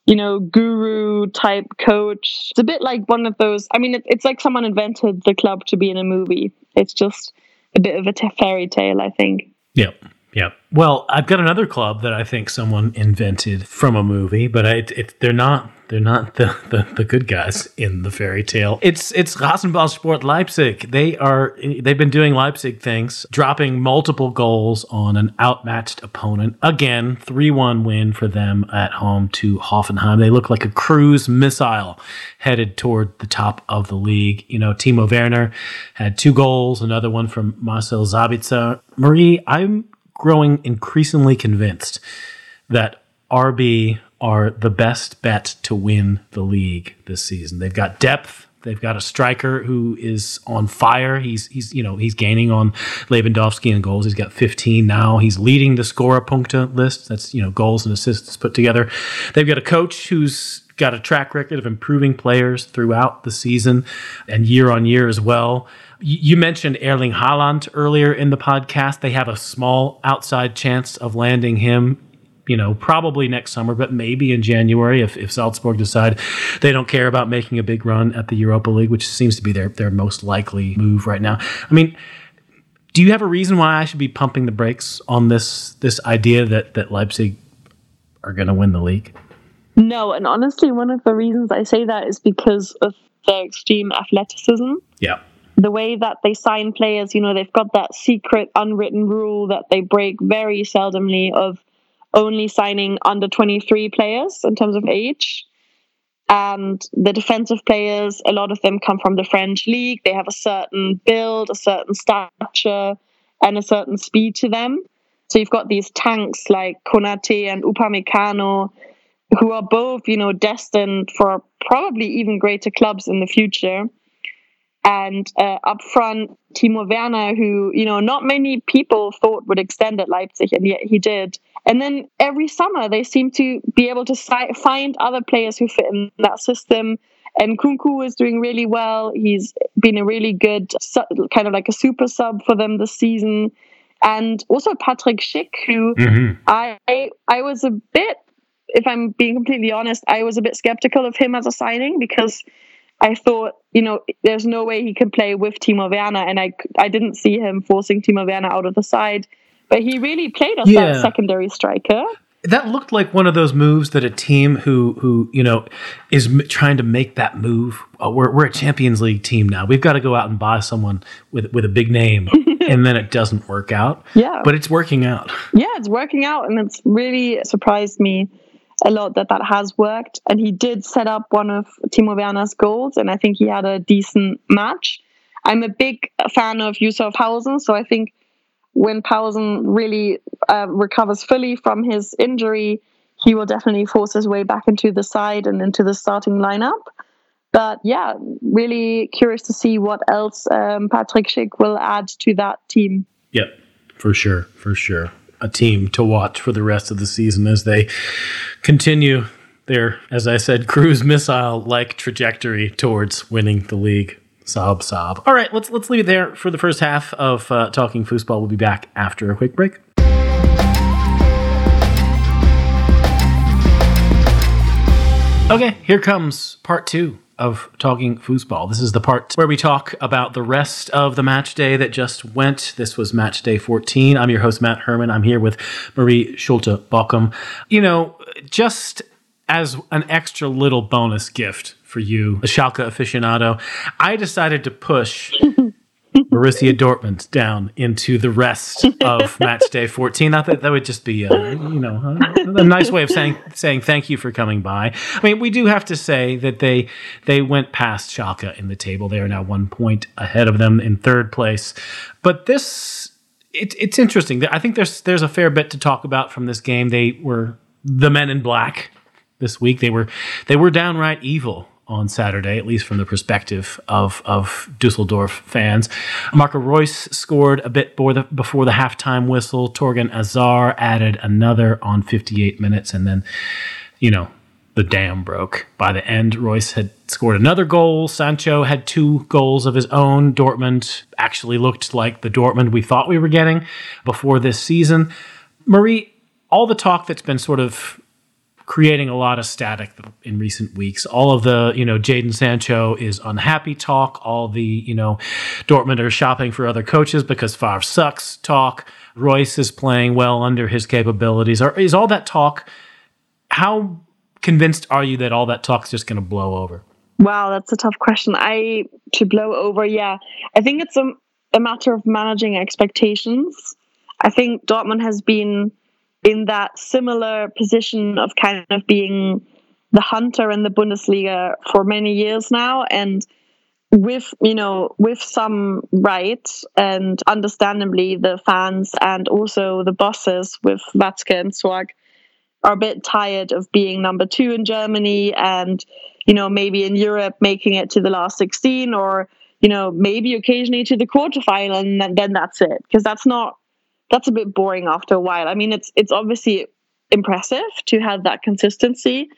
you know, guru type coach. It's a bit like one of those. I mean, it, it's like someone invented the club to be in a movie. It's just a bit of a fairy tale, I think. Yep. Yep. Well, I've got another club that I think someone invented from a movie, but I, it, they're not they're not the, the, the, good guys in the fairy tale. It's it's Rasenballsport Leipzig. They are they've been doing Leipzig things, dropping multiple goals on an outmatched opponent. Again, three one win for them at home to Hoffenheim. They look like a cruise missile headed toward the top of the league. You know, Timo Werner had two goals, another one from Marcel Sabitzer. Marie, I'm growing increasingly convinced that RB are the best bet to win the league this season. They've got depth. They've got a striker who is on fire. He's he's you know he's gaining on Lewandowski in goals. He's got 15 now. He's leading the Scorerpunkte list. That's you know goals and assists put together. They've got a coach who's got a track record of improving players throughout the season and year on year as well. You mentioned Erling Haaland earlier in the podcast. They have a small outside chance of landing him you know, probably next summer, but maybe in January if, if Salzburg decide they don't care about making a big run at the Europa League, which seems to be their, their most likely move right now. I mean, do you have a reason why I should be pumping the brakes on this this idea that, that Leipzig are going to win the league? No, and honestly, one of the reasons I say that is because of their extreme athleticism. Yeah. The way that they sign players, you know, they've got that secret unwritten rule that they break very seldomly of only signing under 23 players in terms of age. And the defensive players, a lot of them come from the French league. They have a certain build, a certain stature, and a certain speed to them. So you've got these tanks like Konate and Upamecano, who are both, you know, destined for probably even greater clubs in the future. And uh, up front, Timo Werner, who, you know, not many people thought would extend at Leipzig, and yet he did. And then every summer, they seem to be able to si- find other players who fit in that system. And Nkunku is doing really well. He's been a really good, su- kind of like a super sub for them this season. And also Patrick Schick, who mm-hmm. I I was a bit, if I'm being completely honest, I was a bit skeptical of him as a signing because I thought, you know, there's no way he can play with Timo Werner, and I I didn't see him forcing Timo Werner out of the side, but he really played as yeah. that secondary striker. That looked like one of those moves that a team who who you know is m- trying to make that move. Uh, we're we're a Champions League team now. We've got to go out and buy someone with with a big name, *laughs* and then it doesn't work out. Yeah, but it's working out. Yeah, it's working out, and it's really surprised me a lot that that has worked. And he did set up one of Timo Werner's goals, and I think he had a decent match. I'm a big fan of Yussuf Poulsen, so I think when Poulsen really uh, recovers fully from his injury, he will definitely force his way back into the side and into the starting lineup. But yeah, really curious to see what else um, Patrick Schick will add to that team. Yep, for sure, for sure a team to watch for the rest of the season as they continue their, as I said, cruise missile like trajectory towards winning the league. Sob, sob. All right, let's let's leave it there for the first half of uh, talking Fußball. We'll be back after a quick break. Okay, here comes part two of Talking Fußball. This is the part where we talk about the rest of the match day that just went. This was match day 14. I'm your host, Matt Herman. I'm here with Marie Schulte Bockum. You know, just as an extra little bonus gift for you, a Schalke aficionado, I decided to push Borussia Dortmund down into the rest of *laughs* match day 14. I thought that would just be, a, you know, a, a, nice way of saying saying thank you for coming by. I mean, we do have to say that they they went past Schalke in the table. They are now one point ahead of them in third place. But this it, it's interesting. I think there's there's a fair bit to talk about from this game. They were the men in black this week. They were they were downright evil on Saturday, at least from the perspective of, of Dusseldorf fans. Marco Reus scored a bit before the, before the halftime whistle. Thorgan Hazard added another on 58 minutes, and then, you know, the dam broke. By the end, Reus had scored another goal. Sancho had two goals of his own. Dortmund actually looked like the Dortmund we thought we were getting before this season. Marie, all the talk that's been sort of creating a lot of static in recent weeks. All of the, you know, Jadon Sancho is unhappy talk. All the, you know, Dortmund are shopping for other coaches because Favre sucks talk. Reus is playing well under his capabilities. Or is all that talk? How convinced are you that all that talk is just going to blow over? Wow, that's a tough question. I to blow over, yeah. I think it's a, a matter of managing expectations. I think Dortmund has been in that similar position of kind of being the hunter in the Bundesliga for many years now and with you know with some right and understandably the fans and also the bosses with Watzke and Zorc are a bit tired of being number two in Germany and you know maybe in Europe making it to the last 16 or you know maybe occasionally to the quarterfinal and then that's it. Because that's not that's a bit boring after a while. I mean, it's it's obviously impressive to have that consistency,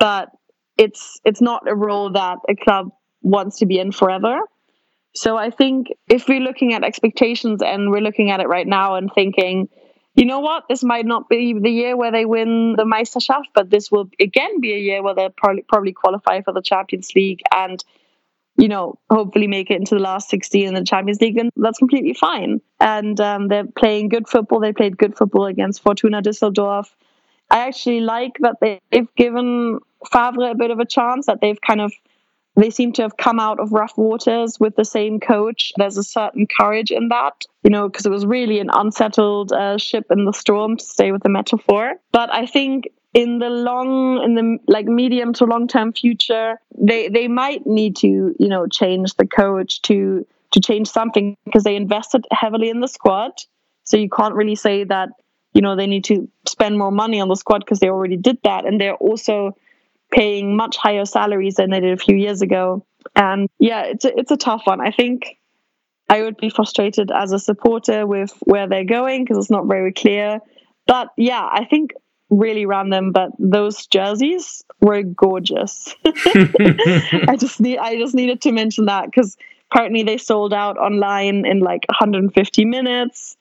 but it's it's not a role that a club wants to be in forever. So I think if we're looking at expectations and we're looking at it right now and thinking, you know what, this might not be the year where they win the Meisterschaft, but this will again be a year where they'll probably, probably qualify for the Champions League and you know, hopefully make it into the last 16 in the Champions League, then that's completely fine. And um, they're playing good football. They played good football against Fortuna Düsseldorf. I actually like that they've given Favre a bit of a chance, that they've kind of, they seem to have come out of rough waters with the same coach. There's a certain courage in that, you know, because it was really an unsettled uh, ship in the storm, to stay with the metaphor. But I think in the long in the like medium to long term future they they might need to you know change the coach to to change something because they invested heavily in the squad. So you can't really say that you know they need to spend more money on the squad because they already did that. And they're also paying much higher salaries than they did a few years ago. And yeah it's a, it's a tough one. I think i would be frustrated as a supporter with where they're going because it's not very clear. But yeah i think really random, but those jerseys were gorgeous. *laughs* I just need I just needed to mention that because apparently they sold out online in like 150 minutes.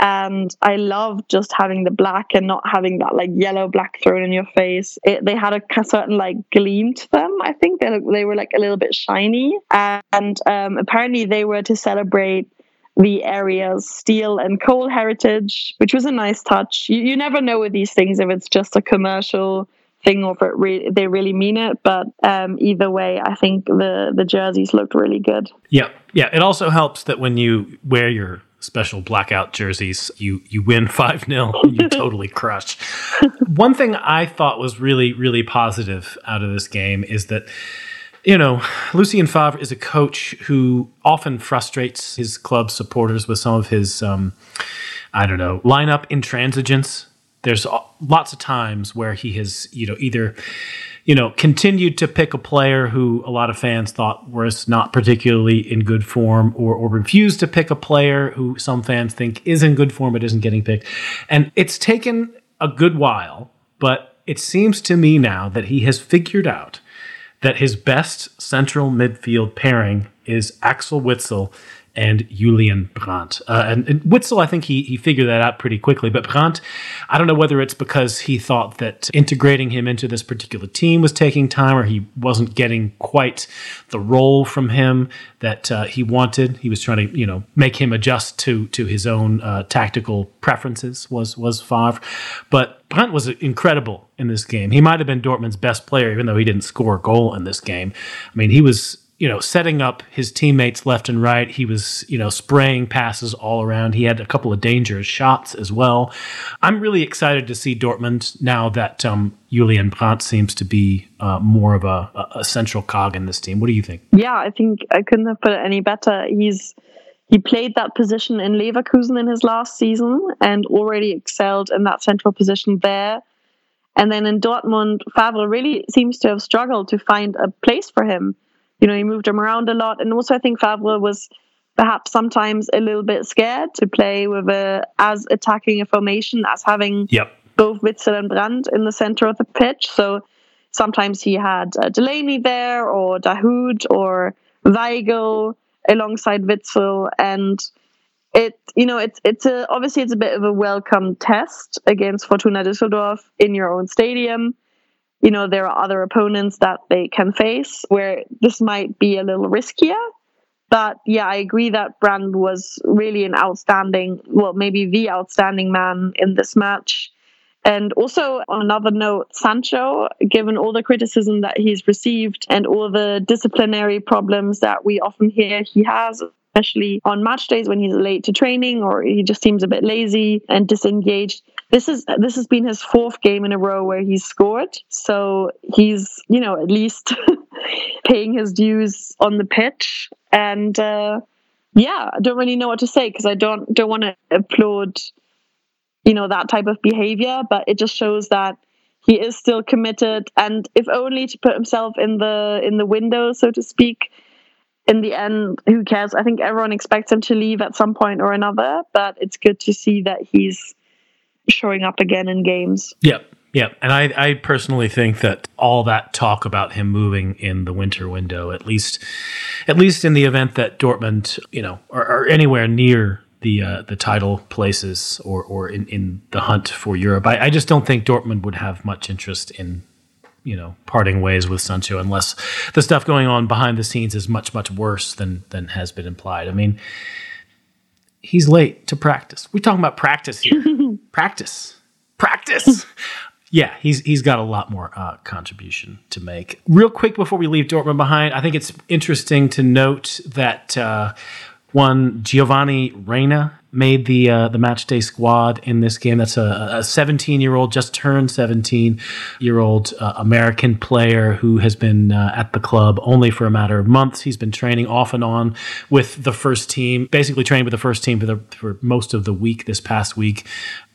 And I love just having the black and not having that like yellow black thrown in your face. It, they had a certain like gleam to them. I think they they were like a little bit shiny, and um, apparently they were to celebrate the area's steel and coal heritage, which was a nice touch. You, you never know with these things if it's just a commercial thing or if it re- they really mean it. But um, either way, I think the the jerseys looked really good. Yeah, yeah. It also helps that when you wear your special blackout jerseys, you you win *laughs* five 0 You totally *laughs* crush. One thing I thought was really really positive out of this game is that you know, Lucien Favre is a coach who often frustrates his club supporters with some of his, um, I don't know, lineup intransigence. There's lots of times where he has, you know, either, you know, continued to pick a player who a lot of fans thought was not particularly in good form, or, or refused to pick a player who some fans think is in good form but isn't getting picked. And it's taken a good while, but it seems to me now that he has figured out that his best central midfield pairing is Axel Witsel and Julian Brandt. Uh, and, and, Witsel, I think he he figured that out pretty quickly. But Brandt, I don't know whether it's because he thought that integrating him into this particular team was taking time, or he wasn't getting quite the role from him that uh, he wanted. He was trying to you know make him adjust to to his own uh, tactical preferences. Was was Favre, but Brandt was incredible in this game. He might have been Dortmund's best player, even though he didn't score a goal in this game. I mean, he was you know, setting up his teammates left and right. He was, you know, spraying passes all around. He had a couple of dangerous shots as well. I'm really excited to see Dortmund now that um, Julian Brandt seems to be uh, more of a, a, central cog in this team. What do you think? Yeah, I think I couldn't have put it any better. He's He played that position in Leverkusen in his last season and already excelled in that central position there. And then in Dortmund, Favre really seems to have struggled to find a place for him. You know, he moved him around a lot. And also, I think Favre was perhaps sometimes a little bit scared to play with a as attacking a formation as having yep. both Witsel and Brandt in the center of the pitch. So sometimes he had uh, Delaney there or Dahoud or Weigl alongside Witsel and it you know it's it's a obviously it's a bit of a welcome test against Fortuna Düsseldorf in your own stadium. You know there are other opponents that they can face where this might be a little riskier but yeah, I agree that Brandt was really an outstanding, well, maybe the outstanding man in this match. And also, on another note, Sancho, given all the criticism that he's received and all the disciplinary problems that we often hear he has, especially on match days when he's late to training or he just seems a bit lazy and disengaged. This is this has been his fourth game in a row where he's scored. So he's, you know, at least *laughs* paying his dues on the pitch. And uh, yeah, I don't really know what to say because I don't don't want to applaud, you know, that type of behavior. But it just shows that he is still committed, and if only to put himself in the in the window, so to speak in the end, who cares? I think everyone expects him to leave at some point or another, but it's good to see that he's showing up again in games. Yep. Yep. And I, I personally think that all that talk about him moving in the winter window, at least at least in the event that Dortmund, you know, are, are anywhere near the uh, the title places or or in, in the hunt for Europe. I, I just don't think Dortmund would have much interest in you know parting ways with Sancho unless the stuff going on behind the scenes is much much worse than than has been implied. I mean, he's late to practice. We're talking about practice here. *laughs* practice, practice. yeah, he's he's got a lot more uh, contribution to make. Real quick before we leave Dortmund behind, I think it's interesting to note that uh, one Giovanni Reyna made the uh, the match day squad in this game. That's a 17 year old, just turned 17 year old uh, American player who has been uh, at the club only for a matter of months. He's been training off and on with the first team, basically trained with the first team for the for most of the week this past week.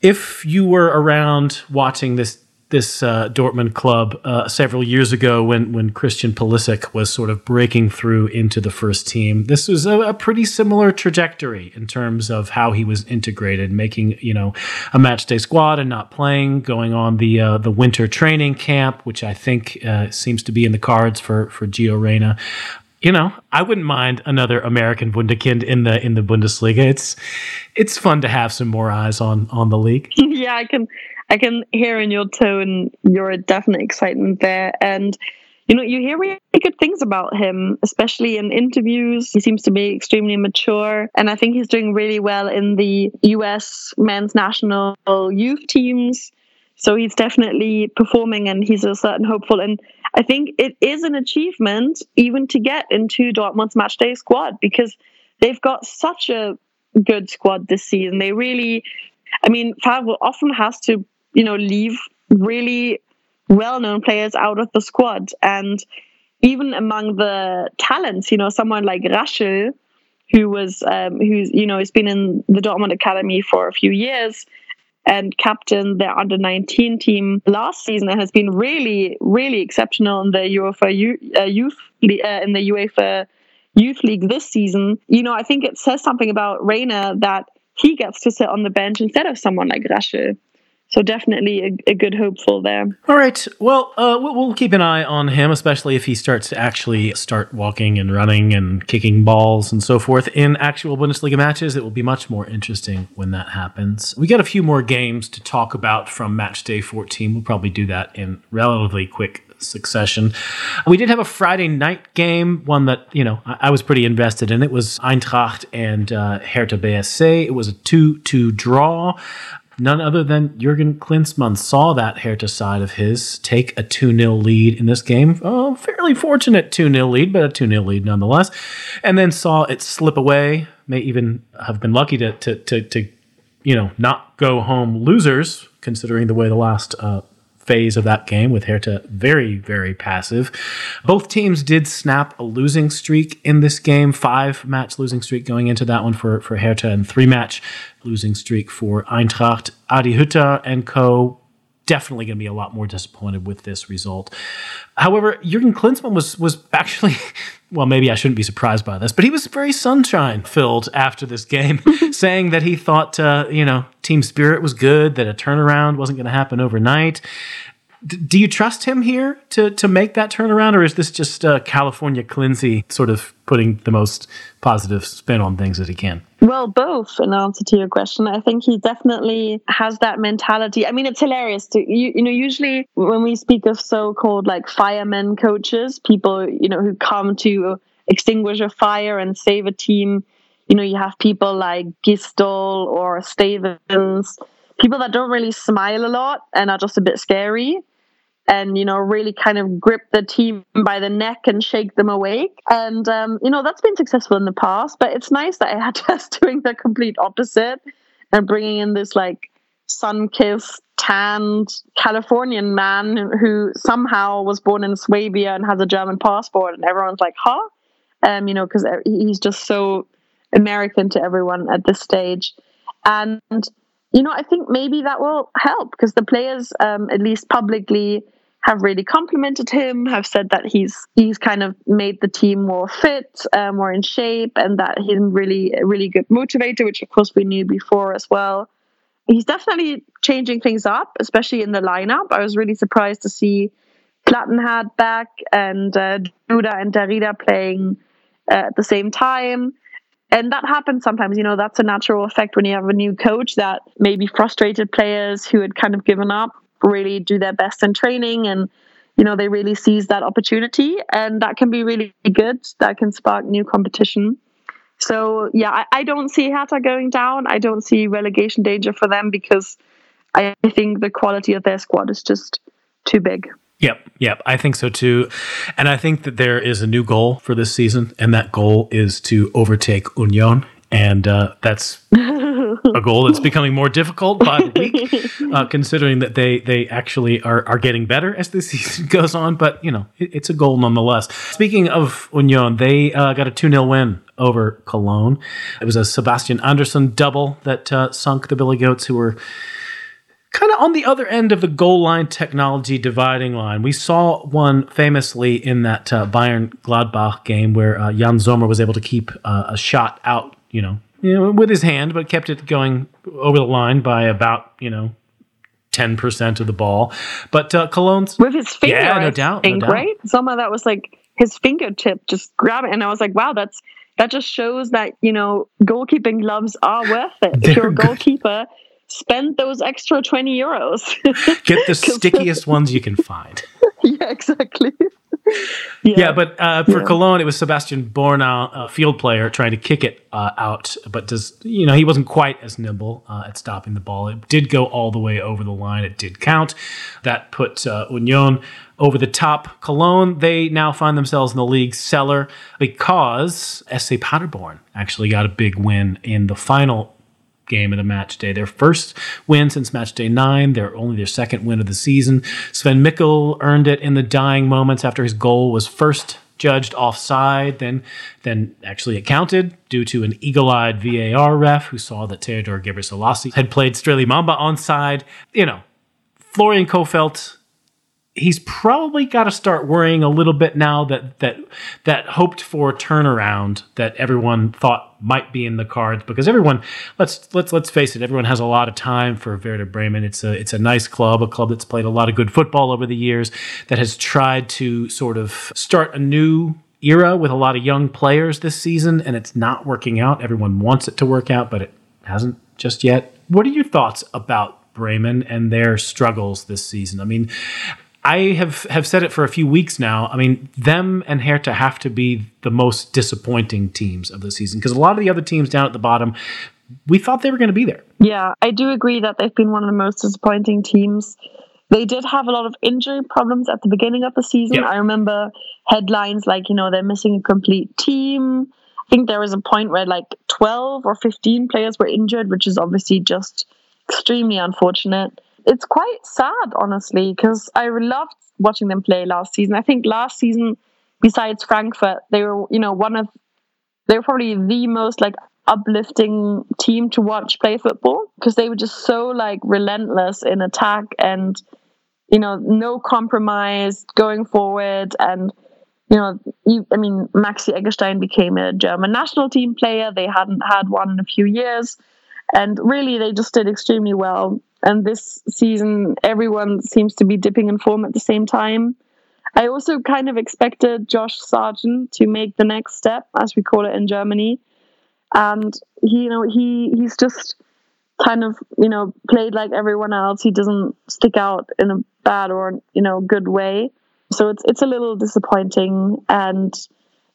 If you were around watching this this uh, Dortmund club uh, several years ago when when Christian Pulisic was sort of breaking through into the first team. This was a, a, pretty similar trajectory in terms of how he was integrated, making you know a match day squad and not playing, going on the uh, the winter training camp, which I think uh, seems to be in the cards for for Gio Reyna you know, I wouldn't mind another American Wunderkind in the in the Bundesliga. It's it's fun to have some more eyes on on the league. *laughs* yeah, I can I can hear in your tone your definite excitement there. And, you know, you hear really good things about him, especially in interviews. He seems to be extremely mature. And I think he's doing really well in the US men's national youth teams. So he's definitely performing and he's a certain hopeful. And I think it is an achievement even to get into Dortmund's matchday squad because they've got such a good squad this season. They really, I mean, Favre often has to you know, leave really well known players out of the squad. And even among the talents, you know, someone like Raschl, who was um, who's you know has been in the Dortmund academy for a few years and captain their under 19 team last season and has been really really exceptional in the UEFA youth uh, in the UEFA youth league this season. You know, I think it says something about Reyna that he gets to sit on the bench instead of someone like Raschl so definitely a, a, good hopeful there. All right. Well, uh, we'll keep an eye on him, especially if he starts to actually start walking and running and kicking balls and so forth in actual Bundesliga matches. It will be much more interesting when that happens. We got a few more games to talk about from match day 14. We'll probably do that in relatively quick succession. We did have a Friday night game, one that, you know, I, I was pretty invested in. It was Eintracht and uh, Hertha BSC. It was a 2 2 draw. None other than Jurgen Klinsmann saw that Hertha side of his take a 2 0 lead in this game. Oh, fairly fortunate 2 0 lead, but a 2 0 lead nonetheless. And then saw it slip away. May even have been lucky to, to, to, to you know, not go home losers, considering the way the last uh, phase of that game with Hertha very, very passive. Both teams did snap a losing streak in this game, five match losing streak going into that one for, for Hertha, and three match losing streak for Eintracht. Adi Hütter and co definitely going to be a lot more disappointed with this result. However, Jurgen Klinsmann was was actually *laughs* well, maybe I shouldn't be surprised by this, but he was very sunshine filled after this game, *laughs* *laughs* saying that he thought uh, you know team spirit was good, that a turnaround wasn't going to happen overnight. Do you trust him here to to make that turnaround, or is this just uh, California Klinsi sort of putting the most positive spin on things that he can? Well, both. In answer to your question, I think he definitely has that mentality. I mean, it's hilarious to you. You know, usually when we speak of so-called like firemen coaches, people you know who come to extinguish a fire and save a team. You know, you have people like Gisdol or Stevens, people that don't really smile a lot and are just a bit scary and you know really kind of grip the team by the neck and shake them awake. And um, you know that's been successful in the past but it's nice that Hertha's *laughs* doing the complete opposite and bringing in this like sun-kissed tanned californian man who somehow was born in swabia and has a german passport and everyone's like huh? Um, you know because he's just so american to everyone at this stage. And you know, I think maybe that will help because the players, um, at least publicly, have really complimented him, have said that he's he's kind of made the team more fit, uh, more in shape, and that he's really really good motivator, which of course we knew before as well. He's definitely changing things up, especially in the lineup. I was really surprised to see Plattenhardt back and uh, and Darida playing uh, at the same time and that happens sometimes you know that's a natural effect when you have a new coach that maybe frustrated players who had kind of given up really do their best in training and you know they really seize that opportunity. And that can be really good. That can spark new competition. So yeah i, I don't see Hertha going down. I don't see relegation danger for them because i think the quality of their squad is just too big. Yep, yep, I think so too. And I think that there is a new goal for this season, and that goal is to overtake Union. And uh, that's a goal that's *laughs* becoming more difficult by the week, *laughs* uh, considering that they they actually are, are getting better as the *laughs* season goes on. But, you know, it, it's a goal nonetheless. Speaking of Union, they uh, got a 2 0 win over Cologne. It was a Sebastian Andersson double that uh, sunk the Billy Goats, who were kind of on the other end of the goal line technology dividing line. We saw one famously in that uh, Bayern Gladbach game where uh, Yann Sommer was able to keep uh, a shot out, you know, you know, with his hand, but kept it going over the line by about, you know, 10% of the ball. But uh, Cologne's. With his finger, yeah, no doubt, think, no doubt. right? Somewhere that was like his fingertip just grab it. And I was like, wow, that's. That just shows that you know goalkeeping gloves are worth it. They're if you're a good. goalkeeper, spend those extra 20 euros. Get the *laughs* stickiest ones you can find. *laughs* yeah, exactly. Yeah, but uh, for Yeah. Cologne, it was Sebastian Bornau, a field player, trying to kick it uh, out, but does you know he wasn't quite as nimble uh, at stopping the ball. It did go all the way over the line. It did count. That put uh, Union over the top. Cologne they now find themselves in the league cellar because SC Paderborn actually got a big win in the final game of the match day. Their first win since match day nine. They're only their second win of the season. Sven Michel earned it in the dying moments after his goal was first judged offside, then then actually it counted due to an eagle-eyed VAR ref who saw that Theodor Gebre Selassie had played Streli Mamba onside. You know, Florian Kohfeldt he's probably got to start worrying a little bit now that that that hoped for turnaround that everyone thought might be in the cards because everyone let's let's let's face it everyone has a lot of time for Werder Bremen. It's a it's a nice club a club that's played a lot of good football over the years that has tried to sort of start a new era with a lot of young players this season and it's not working out. Everyone wants it to work out but it hasn't just yet. What are your thoughts about Bremen and their struggles this season? I mean I have have said it for a few weeks now. I mean, them and Hertha have to be the most disappointing teams of the season because a lot of the other teams down at the bottom, we thought they were going to be there. Yeah, I do agree that they've been one of the most disappointing teams. They did have a lot of injury problems at the beginning of the season. Yep. I remember headlines like, you know, they're missing a complete team. I think there was a point where like 12 or 15 players were injured, which is obviously just extremely unfortunate. It's quite sad, honestly, because I loved watching them play last season. I think last season, besides Frankfurt, they were you know one of they were probably the most like uplifting team to watch play football because they were just so like relentless in attack and you know no compromise going forward. And you know you, i mean maxi eggestein became a german national team player. They hadn't had one in a few years and really they just did extremely well and this season everyone seems to be dipping in form at the same time i also kind of expected josh sargent to make the next step as we call it in germany and he, you know, he he's just kind of you know played like everyone else. He doesn't stick out in a bad or you know good way. So it's it's a little disappointing, and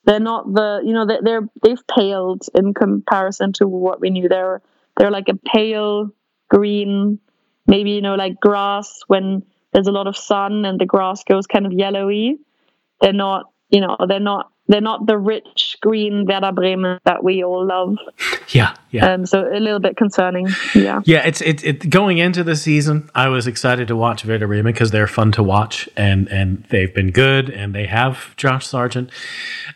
they're not the you know they're, they're they've paled in comparison to what we knew. They're they're like a pale green, maybe you know like grass when there's a lot of sun and the grass goes kind of yellowy. They're not you know they're not they're not the rich green Werder Bremen that we all love. Yeah, yeah. Um, so a little bit concerning. Yeah, yeah. It's it, it going into the season. I was excited to watch Werder Bremen because they're fun to watch and and they've been good and they have Josh Sargent.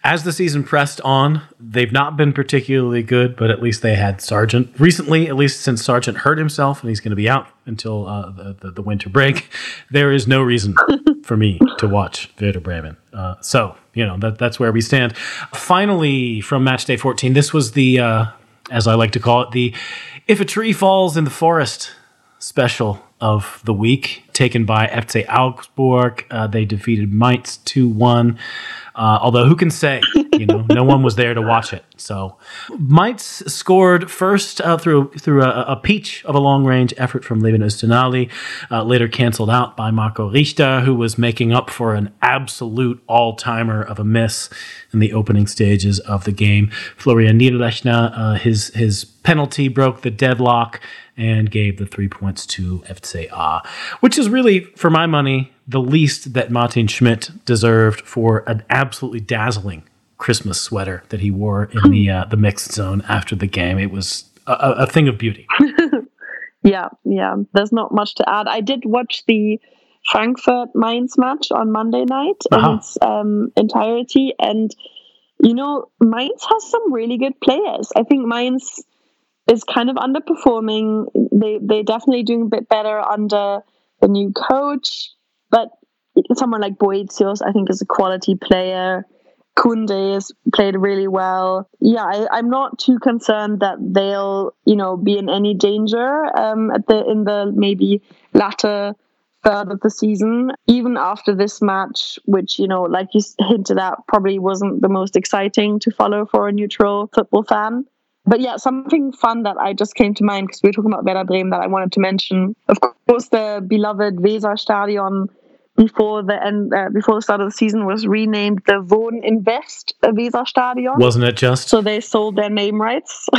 As the season pressed on, they've not been particularly good, but at least they had Sargent recently. At least since Sargent hurt himself and he's going to be out until uh, the, the, the winter break. *laughs* There is no reason for me to watch Werder Bremen. Uh, so you know that that's where we stand. Finally, from match day 14, this was the uh, as I like to call it the "If a Tree Falls in the Forest" special of the week, taken by FC Augsburg. Uh, they defeated Mainz two one. Uh, although who can say, you know, no one was there to watch it. So Mainz scored first uh, through through a, a, peach of a long range effort from Levin Öztunali, uh, later canceled out by Marco Richter, who was making up for an absolute all timer of a miss in the opening stages of the game. Florian Niederlechner, uh, his his penalty broke the deadlock and gave the three points to FCA, which is really, for my money, the least that Martin Schmidt deserved for an absolutely dazzling Christmas sweater that he wore in the uh, the mixed zone after the game. It was a, a thing of beauty. *laughs* yeah, yeah. There's not much to add. I did watch the Frankfurt Mainz match on Monday night uh-huh. in its um, entirety, and you know Mainz has some really good players. I think Mainz is kind of underperforming. They they're definitely doing a bit better under the new coach, but someone like Boetius, I think, is a quality player. Kunde has played really well. Yeah, I, am not too concerned that they'll, you know, be in any danger um, at the in the maybe latter third of the season. Even after this match, which you know, like you hinted at, probably wasn't the most exciting to follow for a neutral football fan. But yeah, something fun that I just came to mind because we were talking about Werder Bremen that I wanted to mention. Of course, the beloved Weserstadion before the end, uh, before the start of the season was renamed the Wohn Invest Weserstadion. Wasn't it just? So they sold their name rights. *laughs*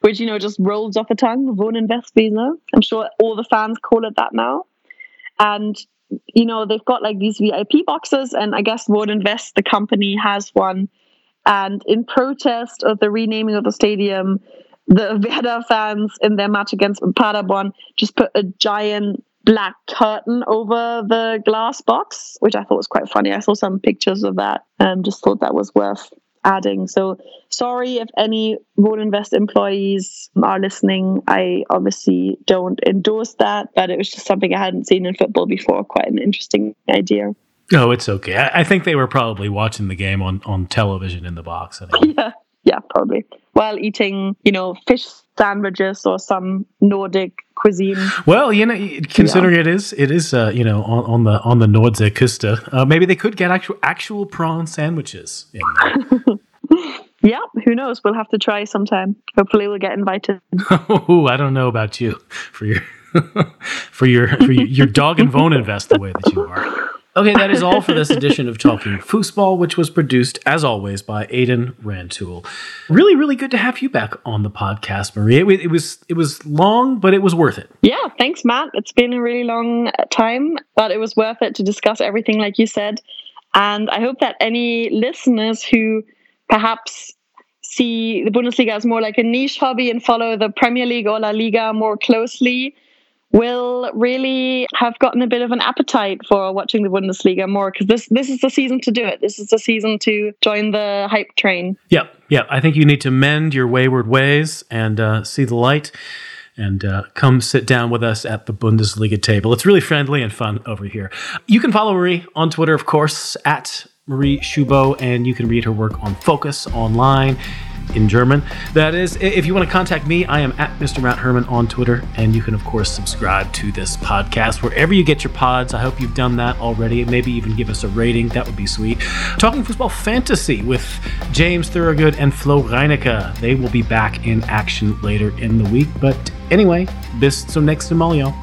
Which you know just rolls off the tongue, Wohn Invest Weser. I'm sure all the fans call it that now. And you know they've got like these VIP boxes, and I guess Wohn Invest, the company, has one and in protest of the renaming of the stadium, the *laughs* Werder fans in their match against Paderborn just put a giant black curtain over the glass box, which I thought was quite funny. I saw some pictures of that and just thought that was worth adding. So sorry if any Wohn Invest employees are listening. I obviously don't endorse that, but it was just something I hadn't seen in football before. Quite an interesting idea. Oh, it's okay. I, I, think they were probably watching the game on, on television in the box. Anyway. *laughs* Yeah, yeah, probably. While eating, you know, fish sandwiches or some Nordic cuisine. Well, you know, considering yeah. it is, it is, uh, you know, on, on the on the Nordseeküste, uh, maybe they could get actual actual prawn sandwiches. *laughs* yeah, who knows? We'll have to try sometime. Hopefully, we'll get invited. *laughs* oh, I don't know about you for your *laughs* for your for your, your dog and bone invest the way that you are. Okay, that is all for this *laughs* edition of Talking Fußball, which was produced, as always, by Aidan Rantoul. Really, really good to have you back on the podcast, Maria. It, it, was it was long, but it was worth it. Yeah, thanks, Matt. It's been a really long time, but it was worth it to discuss everything, like you said. And I hope that any listeners who perhaps see the Bundesliga as more like a niche hobby and follow the Premier League or La Liga more closely will really have gotten a bit of an appetite for watching the Bundesliga more because this this is the season to do it. This is the season to join the hype train. Yeah, yeah. I think you need to mend your wayward ways and uh, see the light. And uh, come sit down with us at the Bundesliga table. It's really friendly and fun over here. You can follow Marie on Twitter, of course, at Marie Schubo, and you can read her work on Focus online in German. That is, if you want to contact me, I am at Mr. Matt Herman on Twitter, and you can, of course, subscribe to this podcast wherever you get your pods. I hope you've done that already. Maybe even give us a rating. That would be sweet. Talking Football Fantasy with James Thorogood and Flo Reinecke. They will be back in action later in the week. But anyway, bis zum nächsten Mal, y'all.